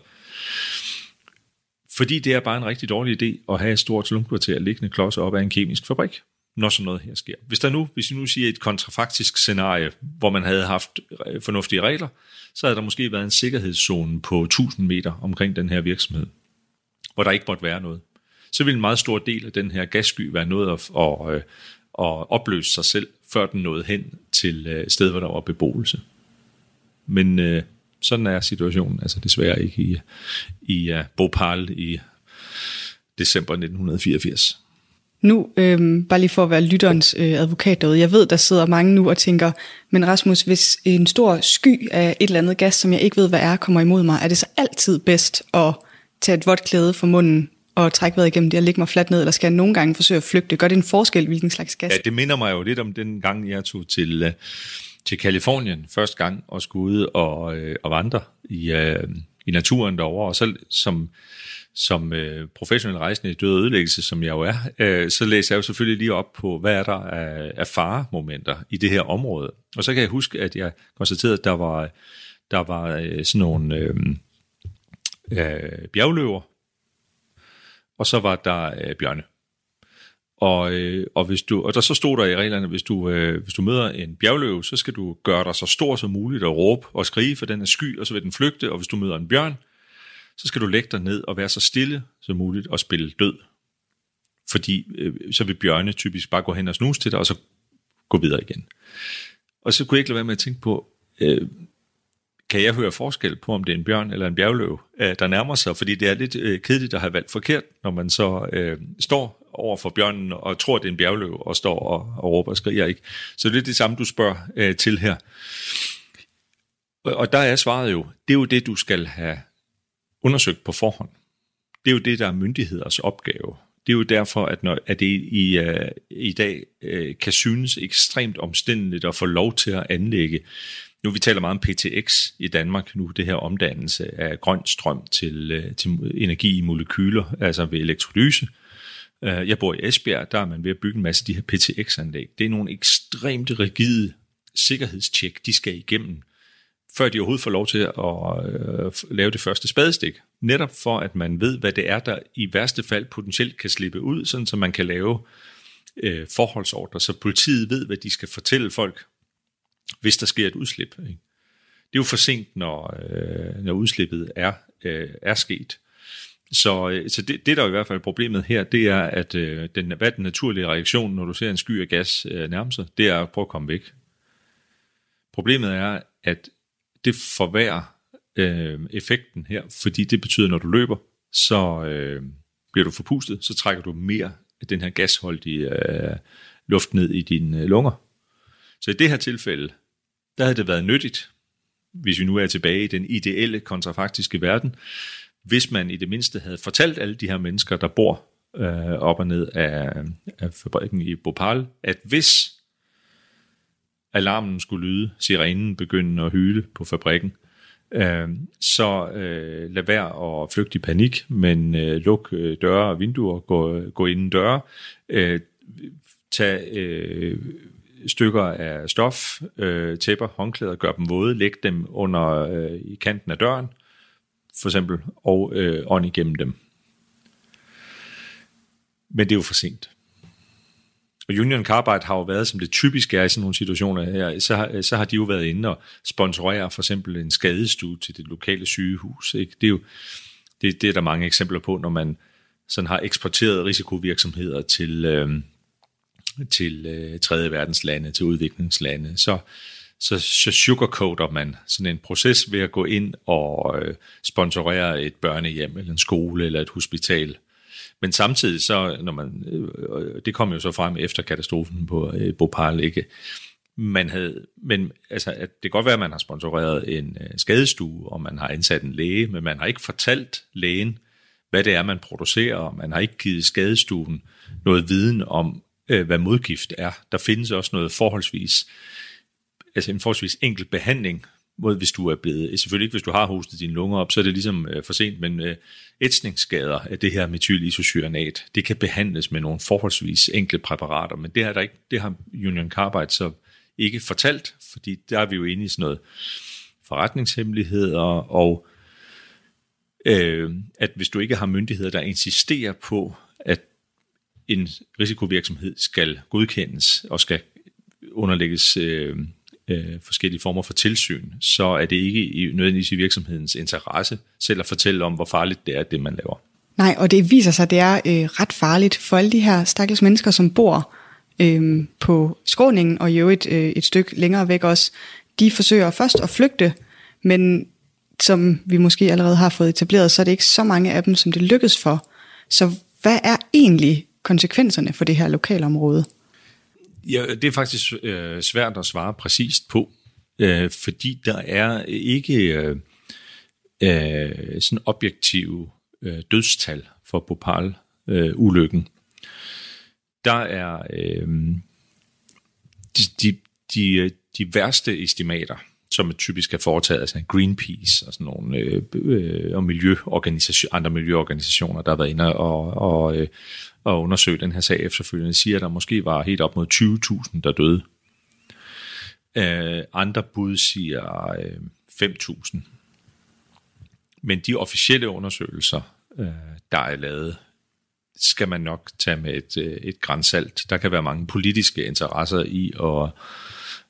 Fordi det er bare en rigtig dårlig idé at have et stort slumkvarter liggende klods op af en kemisk fabrik, når sådan noget her sker. Hvis der nu, hvis vi nu siger et kontrafaktisk scenarie, hvor man havde haft øh, fornuftige regler, så havde der måske været en sikkerhedszone på 1000 meter omkring den her virksomhed hvor der ikke måtte være noget. Så ville en meget stor del af den her gassky være noget at, at, øh, at, opløse sig selv, før den nåede hen til øh, et sted, hvor der var beboelse. Men øh, sådan er situationen altså desværre ikke i, i uh, Bhopal i december 1984. Nu, øh, bare lige for at være lytterens øh, advokat derude, jeg ved, der sidder mange nu og tænker, men Rasmus, hvis en stor sky af et eller andet gas, som jeg ikke ved, hvad er, kommer imod mig, er det så altid bedst at tage et vådt klæde for munden og trække vejret igennem det og lægge mig fladt ned, eller skal jeg nogle gange forsøge at flygte? Gør det en forskel, hvilken slags gas? Ja, det minder mig jo lidt om den gang, jeg tog til, øh, til Kalifornien første gang og skulle ud og, øh, og vandre i, øh, i naturen derovre, og så som som øh, professionel rejsende i død og ødelæggelse, som jeg jo er, øh, så læser jeg jo selvfølgelig lige op på, hvad er der af, af faremomenter i det her område. Og så kan jeg huske, at jeg konstaterede, at der var, der var øh, sådan nogle øh, øh, bjergløver, og så var der øh, bjørne. Og, øh, og, hvis du, og der så stod der i reglerne, hvis du, øh, hvis du møder en bjergløve, så skal du gøre dig så stor som muligt og råbe og skrige, for den er sky, og så vil den flygte. Og hvis du møder en bjørn, så skal du lægge dig ned og være så stille som muligt og spille død. Fordi øh, så vil bjørne typisk bare gå hen og snuse til dig, og så gå videre igen. Og så kunne jeg ikke lade være med at tænke på, øh, kan jeg høre forskel på, om det er en bjørn eller en bjergløv, øh, der nærmer sig? Fordi det er lidt øh, kedeligt at have valgt forkert, når man så øh, står over for bjørnen og tror, det er en bjergløv, og står og, og råber og skriger ikke. Så det er det samme, du spørger øh, til her. Og, og der er svaret jo, det er jo det, du skal have undersøgt på forhånd. Det er jo det, der er myndigheders opgave. Det er jo derfor, at, når, at det i, uh, i dag uh, kan synes ekstremt omstændeligt at få lov til at anlægge. Nu vi taler meget om PTX i Danmark nu, det her omdannelse af grøn strøm til, uh, til energi i molekyler, altså ved elektrolyse. Uh, jeg bor i Esbjerg, der er man ved at bygge en masse af de her PTX-anlæg. Det er nogle ekstremt rigide sikkerhedstjek, de skal igennem før de overhovedet får lov til at øh, lave det første spadestik. Netop for, at man ved, hvad det er, der i værste fald potentielt kan slippe ud, sådan så man kan lave øh, forholdsordre, så politiet ved, hvad de skal fortælle folk, hvis der sker et udslip. Ikke? Det er jo for sent, når, øh, når udslippet er, øh, er sket. Så, øh, så det, det, der er i hvert fald problemet her, det er, at øh, den, hvad den naturlige reaktion, når du ser en sky af gas øh, nærme sig, det er at prøve at komme væk. Problemet er, at det forværrer øh, effekten her, fordi det betyder, når du løber, så øh, bliver du forpustet, så trækker du mere af den her gasholdige øh, luft ned i dine øh, lunger. Så i det her tilfælde, der havde det været nyttigt, hvis vi nu er tilbage i den ideelle kontrafaktiske verden, hvis man i det mindste havde fortalt alle de her mennesker, der bor øh, op og ned af, af fabrikken i Bhopal, at hvis alarmen skulle lyde, sirenen begyndte at hyle på fabrikken, øh, så øh, lad være at flygte i panik, men øh, luk øh, døre og vinduer, gå, gå inden døre, øh, tag øh, stykker af stof, øh, tæpper, håndklæder, gør dem våde, læg dem under øh, i kanten af døren, for eksempel, og øh, ånd igennem dem. Men det er jo for sent. Og Union Carbide har jo været, som det typisk er i sådan nogle situationer her, så har, så har de jo været inde og sponsorere for eksempel en skadestue til det lokale sygehus. Ikke? Det, er jo, det, det er der mange eksempler på, når man sådan har eksporteret risikovirksomheder til, øh, til øh, tredje verdens lande, til udviklingslande, så, så, så sugarcoater man sådan en proces ved at gå ind og øh, sponsorere et børnehjem, eller en skole, eller et hospital, men samtidig så, når man, øh, øh, det kom jo så frem efter katastrofen på øh, Bhopal, ikke? Man havde, men altså, at det kan godt være, at man har sponsoreret en øh, skadestue, og man har ansat en læge, men man har ikke fortalt lægen, hvad det er, man producerer, og man har ikke givet skadestuen noget viden om, øh, hvad modgift er. Der findes også noget forholdsvis, altså en forholdsvis enkel behandling mod hvis du er blevet, selvfølgelig ikke hvis du har hostet dine lunger op, så er det ligesom øh, for sent, men øh, ætsningsskader af det her metylisocyanat, det kan behandles med nogle forholdsvis enkle præparater, men det har, der ikke, det har Union Carbide så ikke fortalt, fordi der er vi jo inde i sådan noget forretningshemmeligheder, og øh, at hvis du ikke har myndigheder, der insisterer på, at en risikovirksomhed skal godkendes og skal underlægges øh, øh, forskellige former for tilsyn, så er det ikke i, nødvendigvis i virksomhedens interesse selv at fortælle om, hvor farligt det er, det man laver. Nej, og det viser sig, at det er øh, ret farligt for alle de her stakkels mennesker, som bor øh, på skråningen og i øvrigt øh, et stykke længere væk også. De forsøger først at flygte, men som vi måske allerede har fået etableret, så er det ikke så mange af dem, som det lykkes for. Så Hvad er egentlig konsekvenserne for det her lokalområde? Ja, det er faktisk øh, svært at svare præcist på, øh, fordi der er ikke øh, øh, sådan objektive øh, dødstal for Bhopal-ulykken. Øh, der er øh, de, de, de, øh, de værste estimater, som typisk er foretaget af Greenpeace og sådan nogle øh, øh, og miljøorganisation, andre miljøorganisationer, der har været inde og, og, øh, og undersøge den her sag efterfølgende, siger, at der måske var helt op mod 20.000, der døde. Øh, andre bud siger øh, 5.000. Men de officielle undersøgelser, øh, der er lavet, skal man nok tage med et, øh, et grænsalt. Der kan være mange politiske interesser i at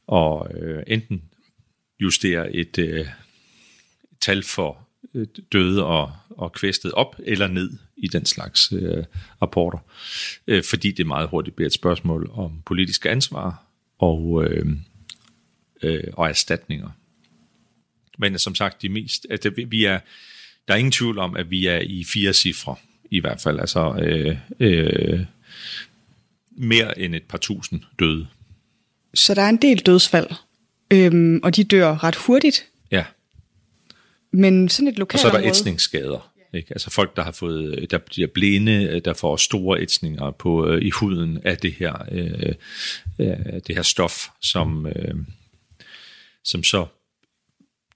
og øh, enten justere et øh, tal for øh, døde og, og kvæstet op eller ned i den slags øh, rapporter, øh, fordi det meget hurtigt bliver et spørgsmål om politisk ansvar og, øh, øh, og erstatninger. Men som sagt, de mest, altså, at vi er, der er ingen tvivl om, at vi er i fire cifre, i hvert fald, altså øh, øh, mere end et par tusind døde. Så der er en del dødsfald, øhm, og de dør ret hurtigt. Ja. Men sådan et lokalt Og så er der ætsningsskader. Ikke? Altså folk, der har fået, der bliver blinde, der får store ætsninger på, øh, i huden af det her, øh, øh, det her stof, som, øh, som så,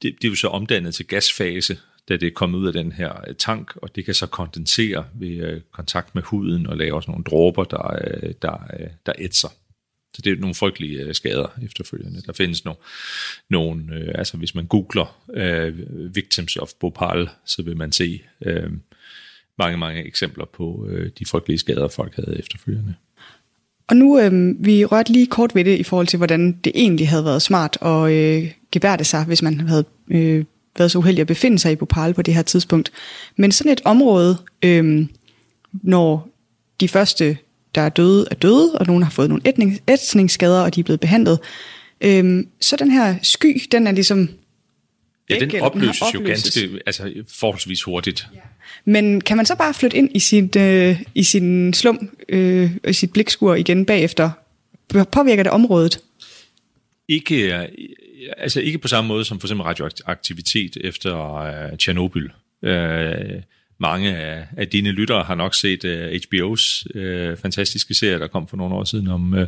det, det er jo så omdannet til gasfase, da det er kommet ud af den her øh, tank, og det kan så kondensere ved øh, kontakt med huden og lave også nogle dråber, der, øh, der, øh, der ætser. Så det er nogle frygtelige øh, skader efterfølgende. Der findes nogle, nogle øh, altså hvis man googler øh, victims of Bhopal, så vil man se øh, mange, mange eksempler på øh, de frygtelige skader, folk havde efterfølgende. Og nu, øh, vi rørte lige kort ved det i forhold til, hvordan det egentlig havde været smart at øh, gebærde sig, hvis man havde øh, været så uheldig at befinde sig i Bhopal på det her tidspunkt. Men sådan et område, øh, når de første der er døde, er døde, og nogen har fået nogle ætsningsskader, og de er blevet behandlet. Øhm, så den her sky, den er ligesom... Ja, den opløses, den opløses jo ganske, altså forholdsvis hurtigt. Ja. Men kan man så bare flytte ind i, sit, øh, i sin slum, øh, i sit blikskur igen bagefter? Påvirker det området? Ikke, øh, altså ikke på samme måde som for eksempel radioaktivitet efter uh, Tjernobyl. Uh, mange af, af dine lyttere har nok set øh, uh, HBO's uh, øh, fantastiske serie, der kom for nogle år siden om, uh,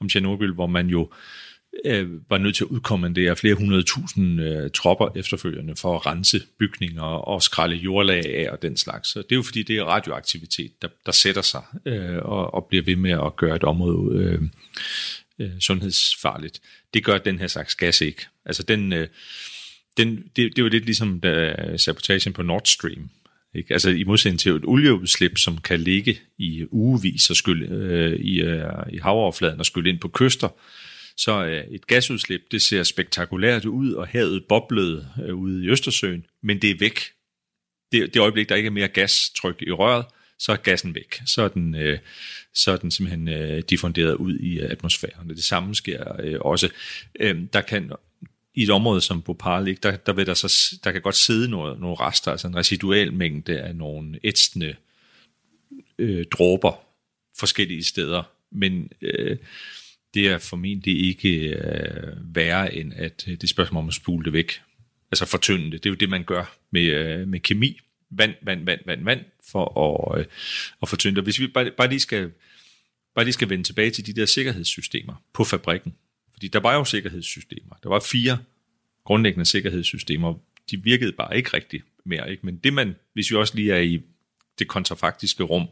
om Tjernobyl, hvor man jo uh, var nødt til at udkommandere flere hundrede tusind uh, tropper efterfølgende for at rense bygninger og skralde jordlag af og den slags. Så det er jo fordi, det er radioaktivitet, der, der sætter sig uh, og, og bliver ved med at gøre et område uh, uh, sundhedsfarligt. Det gør den her slags gas ikke. Altså den... Uh, den, det, det var lidt ligesom da sabotagen på Nord Stream, ikke? Altså i modsætning til et olieudslip, som kan ligge i ugevis og skylle, øh, i, øh, i havoverfladen og skylle ind på kyster, så øh, et gasudslip, det ser spektakulært ud, og havet boblede øh, ude i Østersøen, men det er væk. Det, det øjeblik, der ikke er mere gastryk i røret, så er gassen væk. Så er den, øh, så er den simpelthen øh, diffunderet ud i atmosfæren. Det samme sker øh, også. Øh, der kan i et område som Bhopal, ikke, der, der, vil der, så, der kan godt sidde noget, nogle rester, altså en residual mængde af nogle ætsende øh, dråber forskellige steder, men øh, det er formentlig ikke øh, værre end at øh, det spørgsmål om at spule det væk, altså fortynde det. Det er jo det, man gør med, øh, med kemi. Vand, vand, vand, vand, vand, for at, øh, at fortynde det. Hvis vi bare, bare lige skal bare lige skal vende tilbage til de der sikkerhedssystemer på fabrikken, fordi der var jo sikkerhedssystemer. Der var fire grundlæggende sikkerhedssystemer. De virkede bare ikke rigtigt mere. Ikke? Men det man, hvis vi også lige er i det kontrafaktiske rum,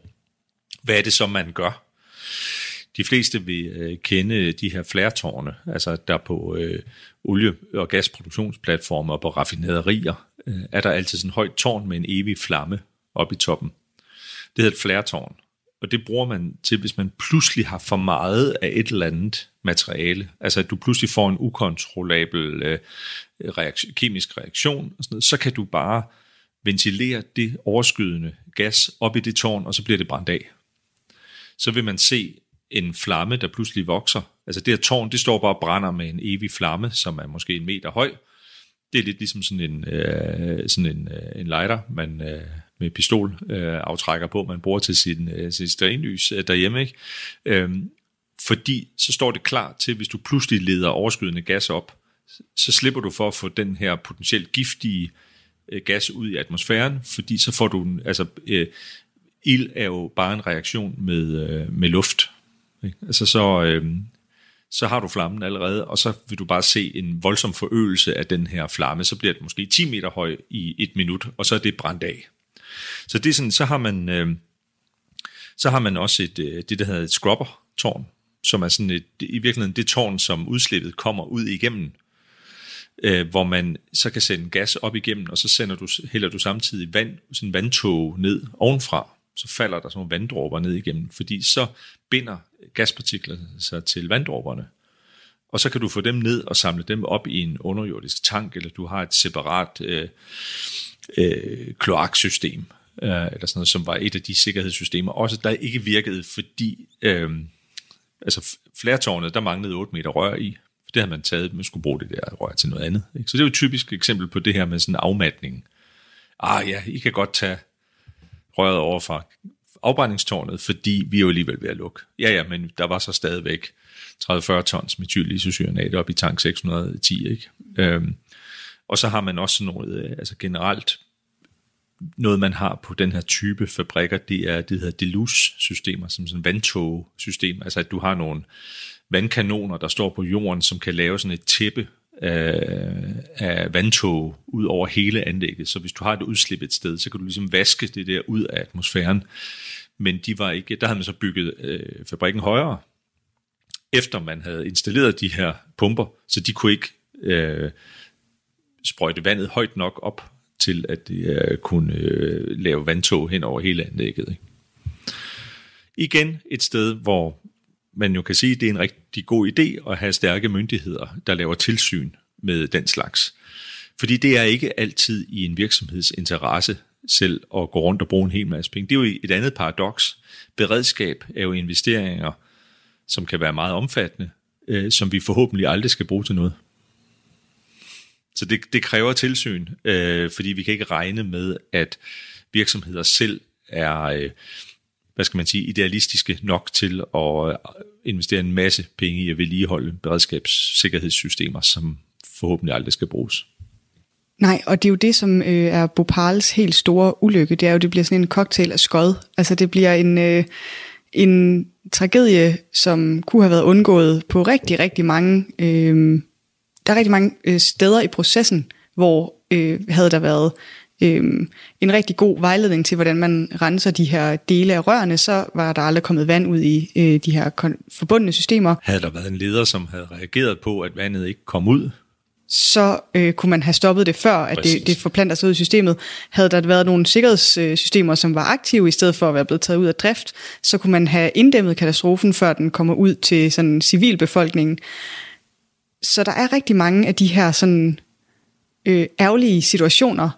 hvad er det så, man gør? De fleste vil øh, kende de her flærtårne, altså der på øh, olie- og gasproduktionsplatformer og på raffinaderier, øh, er der altid sådan et højt tårn med en evig flamme oppe i toppen. Det hedder et flærtårn og det bruger man til, hvis man pludselig har for meget af et eller andet materiale. Altså at du pludselig får en ukontrollabel øh, reaktion, kemisk reaktion, og sådan noget, så kan du bare ventilere det overskydende gas op i det tårn, og så bliver det brændt af. Så vil man se en flamme, der pludselig vokser. Altså det her tårn, det står bare og brænder med en evig flamme, som er måske en meter høj. Det er lidt ligesom sådan en, øh, sådan en, øh, en lighter, man, øh, med pistolaftrækker øh, på, man bruger til sin, øh, sin sterinlys øh, derhjemme. Ikke? Øhm, fordi så står det klar til, hvis du pludselig leder overskydende gas op, så slipper du for at få den her potentielt giftige øh, gas ud i atmosfæren, fordi så får du, altså øh, ild er jo bare en reaktion med, øh, med luft. Ikke? Altså så, øh, så har du flammen allerede, og så vil du bare se en voldsom forøgelse af den her flamme, så bliver det måske 10 meter høj i et minut, og så er det brændt af. Så det er sådan, så har man, øh, så har man også et, øh, det, der hedder et scrubber-tårn, som er sådan et, i virkeligheden det tårn, som udslippet kommer ud igennem, øh, hvor man så kan sende gas op igennem, og så sender du, hælder du samtidig vand, sådan vandtog ned ovenfra, så falder der sådan nogle vanddråber ned igennem, fordi så binder gaspartikler sig til vanddråberne, og så kan du få dem ned og samle dem op i en underjordisk tank, eller du har et separat øh, øh, kloaksystem, øh, eller sådan noget, som var et af de sikkerhedssystemer, også der ikke virkede, fordi øh, altså flertårnet, der manglede 8 meter rør i, for det havde man taget, man skulle bruge det der rør til noget andet. Ikke? Så det er jo et typisk eksempel på det her med sådan afmatning. Ah ja, I kan godt tage røret over fra afbrændingstårnet, fordi vi er jo alligevel ved at lukke. Ja, ja, men der var så stadigvæk 30-40 tons metylisocyanat op i tank 610, ikke? Øhm, og så har man også noget, øh, altså generelt, noget man har på den her type fabrikker, det er det hedder deluge-systemer, som sådan vandtog-system, altså at du har nogle vandkanoner, der står på jorden, som kan lave sådan et tæppe af, af vandtog ud over hele anlægget. Så hvis du har et udslip et sted, så kan du ligesom vaske det der ud af atmosfæren. Men de var ikke, der havde man så bygget øh, fabrikken højere, efter man havde installeret de her pumper, så de kunne ikke øh, sprøjte vandet højt nok op til, at de øh, kunne øh, lave vandtog hen over hele anlægget. Ikke? Igen et sted, hvor man jo kan sige, at det er en rigtig god idé at have stærke myndigheder, der laver tilsyn med den slags. Fordi det er ikke altid i en virksomheds interesse selv at gå rundt og bruge en hel masse penge. Det er jo et andet paradoks. Beredskab er jo investeringer, som kan være meget omfattende, øh, som vi forhåbentlig aldrig skal bruge til noget. Så det, det kræver tilsyn, øh, fordi vi kan ikke regne med, at virksomheder selv er, øh, hvad skal man sige, idealistiske nok til at øh, investere en masse penge i at vedligeholde beredskabssikkerhedssystemer, som forhåbentlig aldrig skal bruges. Nej, og det er jo det, som øh, er Bopals helt store ulykke. Det er jo, det bliver sådan en cocktail af skod. Altså det bliver en, øh, en tragedie, som kunne have været undgået på rigtig, rigtig mange... Øh, der er rigtig mange øh, steder i processen, hvor øh, havde der været øh, en rigtig god vejledning til, hvordan man renser de her dele af rørene, så var der aldrig kommet vand ud i øh, de her forbundne systemer. Havde der været en leder, som havde reageret på, at vandet ikke kom ud, så øh, kunne man have stoppet det før, at det, det forplanter sig ud i systemet. Havde der været nogle sikkerhedssystemer, som var aktive, i stedet for at være blevet taget ud af drift, så kunne man have inddæmmet katastrofen, før den kommer ud til sådan civilbefolkningen. Så der er rigtig mange af de her sådan øh, ærgerlige situationer,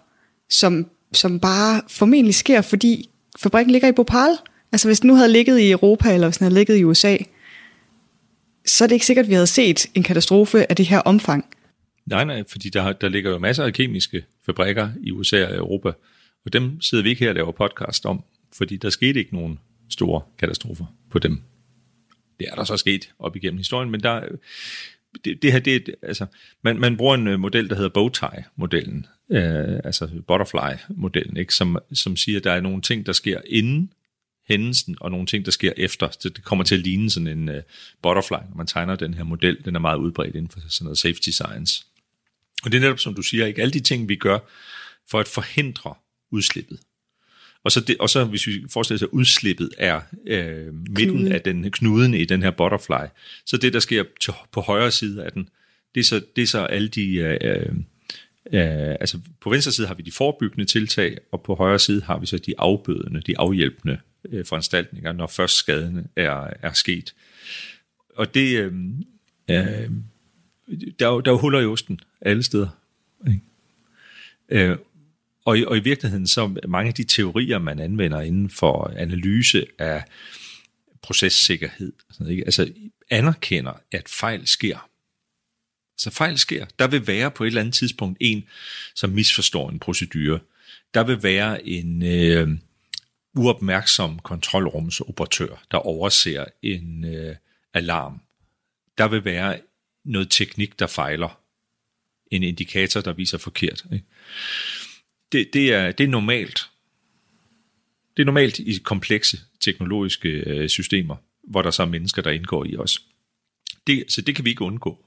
som, som bare formentlig sker, fordi fabrikken ligger i Bhopal. Altså hvis den nu havde ligget i Europa, eller hvis den havde ligget i USA, så er det ikke sikkert, at vi havde set en katastrofe af det her omfang. Nej, nej, fordi der, der ligger jo masser af kemiske fabrikker i USA og Europa, og dem sidder vi ikke her og laver podcast om, fordi der skete ikke nogen store katastrofer på dem. Det er der så sket op igennem historien, men der, det, det her, det, altså, man, man bruger en øh, model, der hedder bowtie-modellen, øh, altså butterfly-modellen, ikke? Som, som siger, at der er nogle ting, der sker inden hændelsen, og nogle ting, der sker efter. Så det kommer til at ligne sådan en øh, butterfly, når man tegner den her model. Den er meget udbredt inden for sådan noget safety science. Og det er netop, som du siger, ikke alle de ting, vi gør for at forhindre udslippet. Og så, det, og så hvis vi forestiller sig, at udslippet er øh, midten Knude. af den knuden i den her butterfly, så det, der sker til, på højre side af den, det er så, det er så alle de... Øh, øh, altså på venstre side har vi de forebyggende tiltag, og på højre side har vi så de afbødende, de afhjælpende øh, foranstaltninger, når først skaden er, er sket. Og det... Øh, øh, der, er der er huller i osten alle steder. Ikke? Øh, og, i, og i virkeligheden så mange af de teorier, man anvender inden for analyse af processikkerhed, sådan, ikke? altså anerkender, at fejl sker. Så fejl sker. Der vil være på et eller andet tidspunkt en, som misforstår en procedure. der vil være en øh, uopmærksom kontrolrumsoperatør, der overser en øh, alarm. Der vil være noget teknik, der fejler. En indikator, der viser forkert. Ikke? Det, det, er, det er normalt. Det er normalt i komplekse teknologiske øh, systemer, hvor der så er mennesker, der indgår i os. Det, så det kan vi ikke undgå.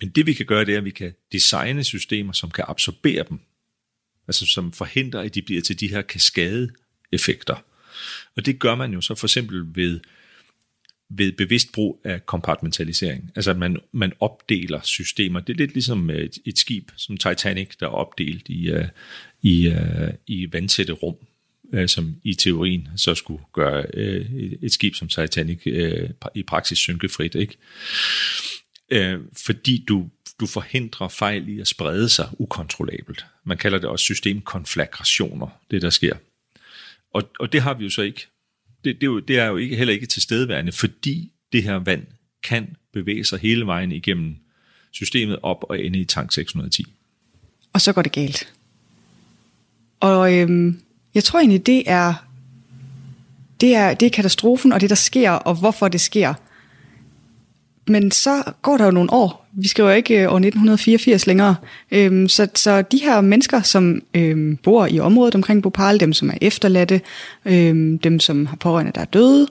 Men det vi kan gøre, det er, at vi kan designe systemer, som kan absorbere dem. Altså som forhindrer, at de bliver til de her kaskadeeffekter. Og det gør man jo så for eksempel ved, ved bevidst brug af kompartmentalisering. Altså at man, man opdeler systemer. Det er lidt ligesom øh, et, et skib som Titanic, der er opdelt i, uh, i, uh, i vandtætte rum uh, som i teorien så skulle gøre uh, et skib som Titanic uh, i praksis synkefrit. Ikke? Uh, fordi du, du forhindrer fejl i at sprede sig ukontrollabelt. Man kalder det også systemkonflagrationer, det der sker. Og, og det har vi jo så ikke. Det, det, er, jo, det er jo ikke, heller ikke tilstedeværende, fordi det her vand kan bevæge sig hele vejen igennem systemet op og ende i tank 610. Og så går det galt. Og øhm, jeg tror egentlig, det er, det er, det er katastrofen, og det der sker, og hvorfor det sker. Men så går der jo nogle år. Vi skriver ikke øh, år 1984 længere. Øhm, så, så de her mennesker, som øhm, bor i området omkring Bhopal, dem som er efterladte, øhm, dem som har pårørende, der er døde,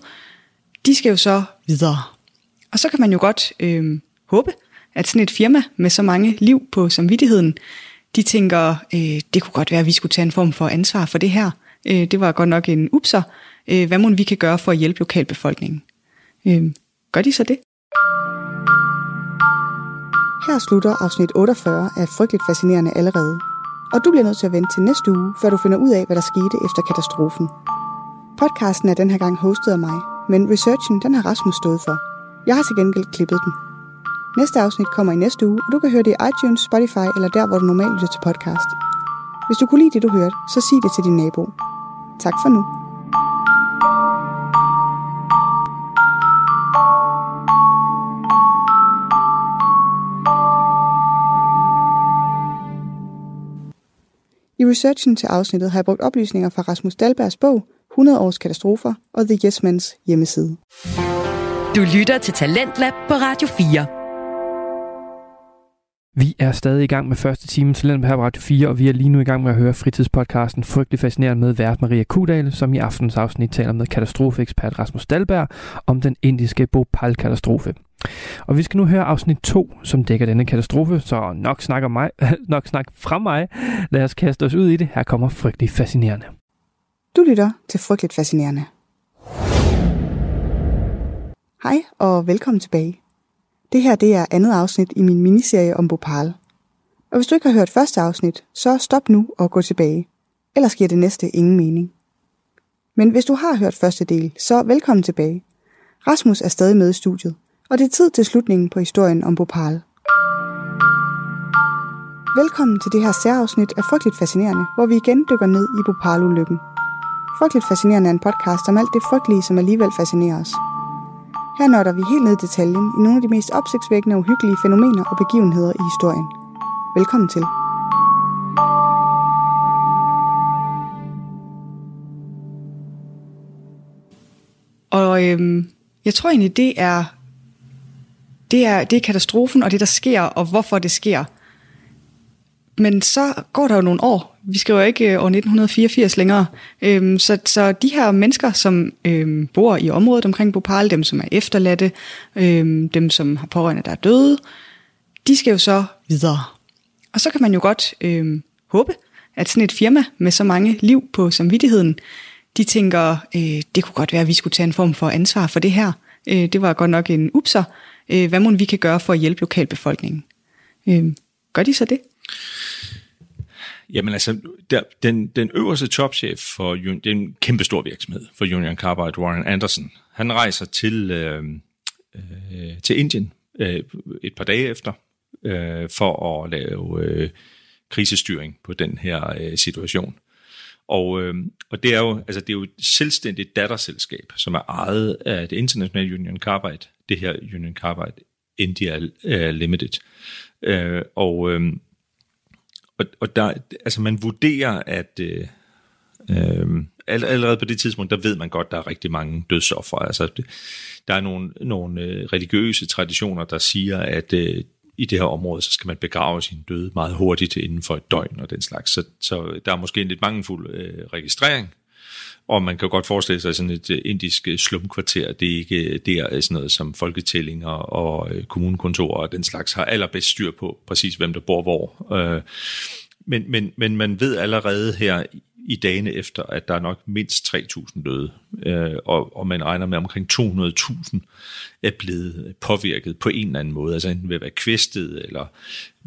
de skal jo så videre. Og så kan man jo godt øhm, håbe, at sådan et firma med så mange liv på samvittigheden, de tænker, øh, det kunne godt være, at vi skulle tage en form for ansvar for det her. Øh, det var godt nok en upser. Øh, hvad må vi kan gøre for at hjælpe lokalbefolkningen? Øh, gør de så det? Her slutter afsnit 48 af Frygteligt Fascinerende allerede. Og du bliver nødt til at vente til næste uge, før du finder ud af, hvad der skete efter katastrofen. Podcasten er den her gang hostet af mig, men researchen den har Rasmus stået for. Jeg har til gengæld klippet den. Næste afsnit kommer i næste uge, og du kan høre det i iTunes, Spotify eller der, hvor du normalt lytter til podcast. Hvis du kunne lide det, du hørte, så sig det til din nabo. Tak for nu. I researchen til afsnittet har jeg brugt oplysninger fra Rasmus Dalbergs bog 100 års katastrofer og The Yes Mans hjemmeside. Du lytter til Talentlab på Radio 4. Vi er stadig i gang med første time til her på Radio 4, og vi er lige nu i gang med at høre fritidspodcasten Frygtelig Fascinerende med vært Maria Kudal, som i aftens afsnit taler med katastrofeekspert Rasmus Dalberg om den indiske Bhopal-katastrofe. Og vi skal nu høre afsnit 2, som dækker denne katastrofe, så nok snakker mig, <laughs> nok snak fra mig. Lad os kaste os ud i det. Her kommer Frygtelig Fascinerende. Du lytter til Frygteligt Fascinerende. Hej og velkommen tilbage. Det her det er andet afsnit i min miniserie om Bhopal. Og hvis du ikke har hørt første afsnit, så stop nu og gå tilbage. Ellers giver det næste ingen mening. Men hvis du har hørt første del, så velkommen tilbage. Rasmus er stadig med i studiet, og det er tid til slutningen på historien om Bhopal. Velkommen til det her særafsnit af Frygteligt Fascinerende, hvor vi igen dykker ned i Bhopal-ulykken. Frygteligt Fascinerende er en podcast om alt det frygtelige, som alligevel fascinerer os. Her nørder vi helt ned i detaljen i nogle af de mest opsigtsvækkende og uhyggelige fænomener og begivenheder i historien. Velkommen til. Og øhm, jeg tror egentlig, det er, det, er, det er katastrofen og det, der sker, og hvorfor det sker. Men så går der jo nogle år. Vi skriver ikke øh, år 1984 længere. Øhm, så, så de her mennesker, som øhm, bor i området omkring Bhopal, dem som er efterladte, øhm, dem som har pårørende, der er døde, de skal jo så videre. Og så kan man jo godt øhm, håbe, at sådan et firma med så mange liv på samvittigheden, de tænker, øh, det kunne godt være, at vi skulle tage en form for ansvar for det her. Øh, det var godt nok en upser. Øh, hvad må vi kan gøre for at hjælpe lokalbefolkningen? Øh, gør de så det? Jamen altså, der, den, den øverste topchef for, det er en kæmpe stor virksomhed for Union Carbide, Warren Anderson. Han rejser til, øh, øh, til Indien øh, et par dage efter, øh, for at lave øh, krisestyring på den her øh, situation. Og, øh, og det er jo altså det er jo et selvstændigt datterselskab, som er ejet af det internationale Union Carbide, det her Union Carbide India uh, Limited. Øh, og, øh, og, og der, altså man vurderer, at øh, øh, allerede på det tidspunkt, der ved man godt, der er rigtig mange dødsoffer. Altså, der er nogle, nogle øh, religiøse traditioner, der siger, at øh, i det her område, så skal man begrave sin døde meget hurtigt inden for et døgn og den slags. Så, så der er måske en lidt mangelfuld øh, registrering, og man kan godt forestille sig sådan et øh, indisk øh, slumkvarter. Det er ikke øh, der sådan noget som folketællinger og kommunekontorer og den slags har allerbedst styr på præcis, hvem der bor hvor. Men, men, men man ved allerede her i dagene efter, at der er nok mindst 3.000 døde, øh, og, og man regner med omkring 200.000 er blevet påvirket på en eller anden måde, altså enten ved at være kvæstet, eller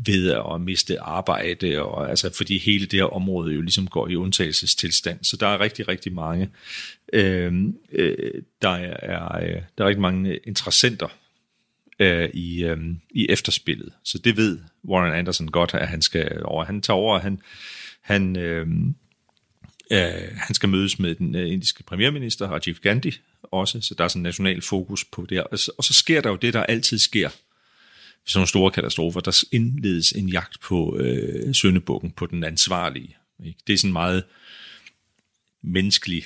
ved at miste arbejde, og, altså fordi hele det her område jo ligesom går i undtagelsestilstand. Så der er rigtig, rigtig mange, øh, øh, der, er, øh, der er rigtig mange interessenter øh, i, øh, i efterspillet. Så det ved Warren Anderson godt, at han skal over. Han tager over, han, han øh, Øh, han skal mødes med den øh, indiske premierminister, Rajiv Gandhi, også, så der er sådan en national fokus på det. Og så, og så sker der jo det, der altid sker ved sådan nogle store katastrofer. Der indledes en jagt på øh, søndebukken, på den ansvarlige. Ikke? Det er sådan meget menneskelig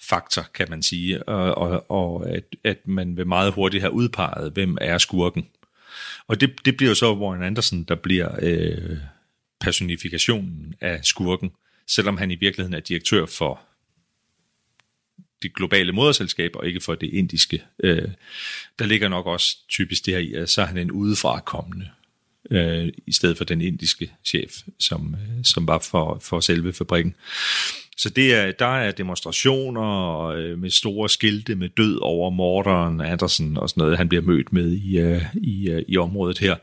faktor, kan man sige, og, og, og at, at man vil meget hurtigt have udpeget, hvem er skurken. Og det, det bliver jo så Warren Anderson, der bliver øh, personifikationen af skurken selvom han i virkeligheden er direktør for det globale moderselskab, og ikke for det indiske. Øh, der ligger nok også typisk det her i, at så er han en udefrakommende, øh, i stedet for den indiske chef, som, øh, som var for, for selve fabrikken. Så det er, der er demonstrationer øh, med store skilte med død over morderen Andersen og sådan noget, han bliver mødt med i, øh, i, øh, i området her.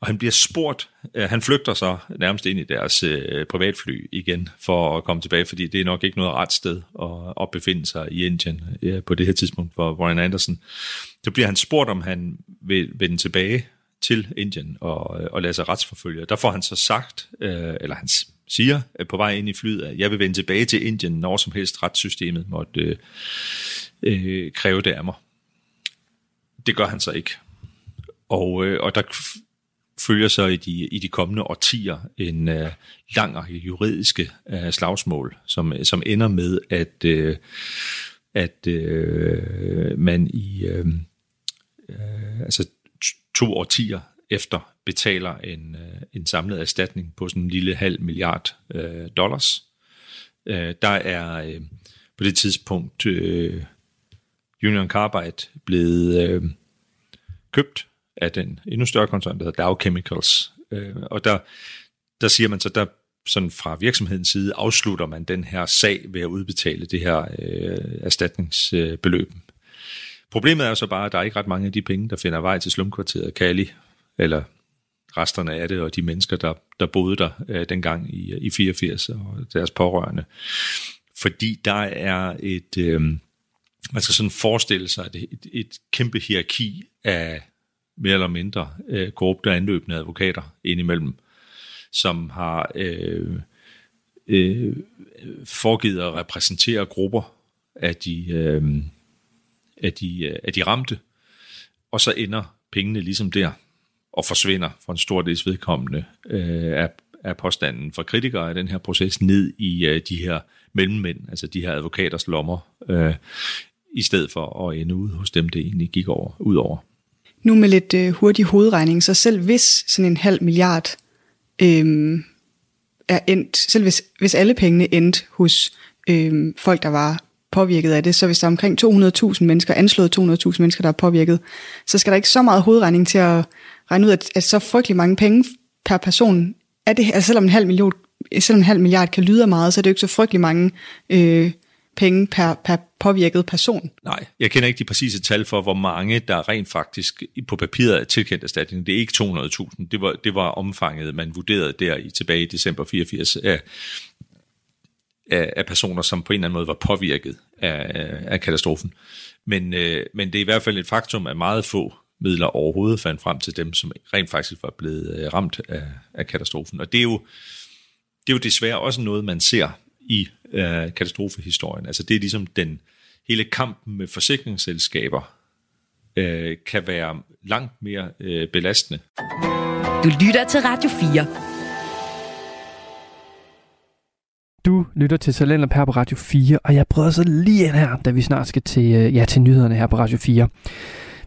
Og han bliver spurgt, han flygter så nærmest ind i deres privatfly igen for at komme tilbage, fordi det er nok ikke noget ret sted at, at befinde sig i Indien ja, på det her tidspunkt for Brian Anderson. Så bliver han spurgt, om han vil vende tilbage til Indien og, og lade sig retsforfølge. Der får han så sagt, øh, eller hans siger på vej ind i flyet, at jeg vil vende tilbage til Indien, når som helst retssystemet måtte øh, øh, kræve det af mig. Det gør han så ikke. Og, øh, og der følger så i de, i de kommende årtier en øh, lang række juridiske øh, slagsmål, som, som ender med, at, øh, at øh, man i øh, øh, altså to årtier efter betaler en, øh, en samlet erstatning på sådan en lille halv milliard øh, dollars. Øh, der er øh, på det tidspunkt øh, Union Carbide blevet øh, købt af den endnu større koncern, der hedder Dow Chemicals. Øh, og der, der siger man så, der sådan fra virksomhedens side afslutter man den her sag ved at udbetale det her øh, erstatningsbeløb. Problemet er jo så bare, at der er ikke ret mange af de penge, der finder vej til slumkvarteret Kali, eller resterne af det, og de mennesker, der, der boede der øh, dengang i, i 84, og deres pårørende. Fordi der er et, øh, man skal sådan forestille sig, et, et, et kæmpe hierarki af mere eller mindre øh, korrupte anløbende advokater indimellem, som har øh, øh, foregivet at repræsentere grupper af de, øh, af de, øh, af de ramte, og så ender pengene ligesom der og forsvinder for en stor dels vedkommende øh, af, af påstanden fra kritikere af den her proces ned i øh, de her mellemmænd, altså de her advokaters lommer, øh, i stedet for at ende ud hos dem, det egentlig gik over, ud over. Nu med lidt øh, hurtig hovedregning, så selv hvis sådan en halv milliard øh, er endt, selv hvis, hvis alle pengene endte hos øh, folk, der var påvirket af det, så hvis der er omkring 200.000 mennesker, anslået 200.000 mennesker, der er påvirket, så skal der ikke så meget hovedregning til at regne ud, at, at så frygtelig mange penge per person, er det, altså selvom en halv million, selvom en halv milliard kan lyde meget, så er det jo ikke så frygtelig mange øh, penge per, per påvirket person. Nej, jeg kender ikke de præcise tal for, hvor mange der rent faktisk på papiret er tilkendt erstatning. Det er ikke 200.000. Det var, det var omfanget, man vurderede der i tilbage i december 84 af, af, af personer, som på en eller anden måde var påvirket af, øh, af katastrofen. Men, øh, men det er i hvert fald et faktum, at meget få midler overhovedet fandt frem til dem, som rent faktisk var blevet øh, ramt af, af katastrofen. Og det er jo, det er jo desværre også noget, man ser i øh, katastrofehistorien. Altså det er ligesom den hele kampen med forsikringsselskaber øh, kan være langt mere øh, belastende. Du lytter til Radio 4. Du lytter til Salender her på Radio 4, og jeg prøver så lige ind her, da vi snart skal til, øh, ja, til nyhederne her på Radio 4.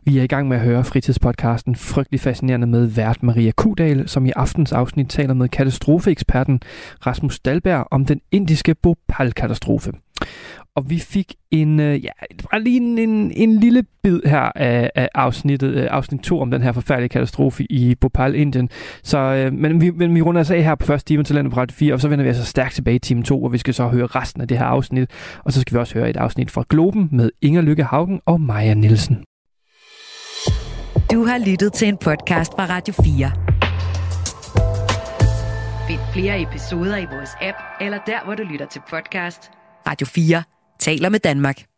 Vi er i gang med at høre fritidspodcasten Frygtelig Fascinerende med vært Maria Kudal, som i aftens afsnit taler med katastrofeeksperten Rasmus Dalberg om den indiske Bhopal-katastrofe. Og vi fik en, øh, ja, bare lige en, en, en lille bid her af, af afsnittet, øh, afsnit 2 om den her forfærdelige katastrofe i Bhopal, Indien. Så, øh, men, vi, men vi runder altså af her på første time til landet på Radio 4, og så vender vi altså stærkt tilbage i time 2, hvor vi skal så høre resten af det her afsnit. Og så skal vi også høre et afsnit fra Globen med Inger Lykke Haugen og Maja Nielsen. Du har lyttet til en podcast fra Radio 4. Find flere episoder i vores app, eller der, hvor du lytter til podcast. Radio 4 taler med Danmark.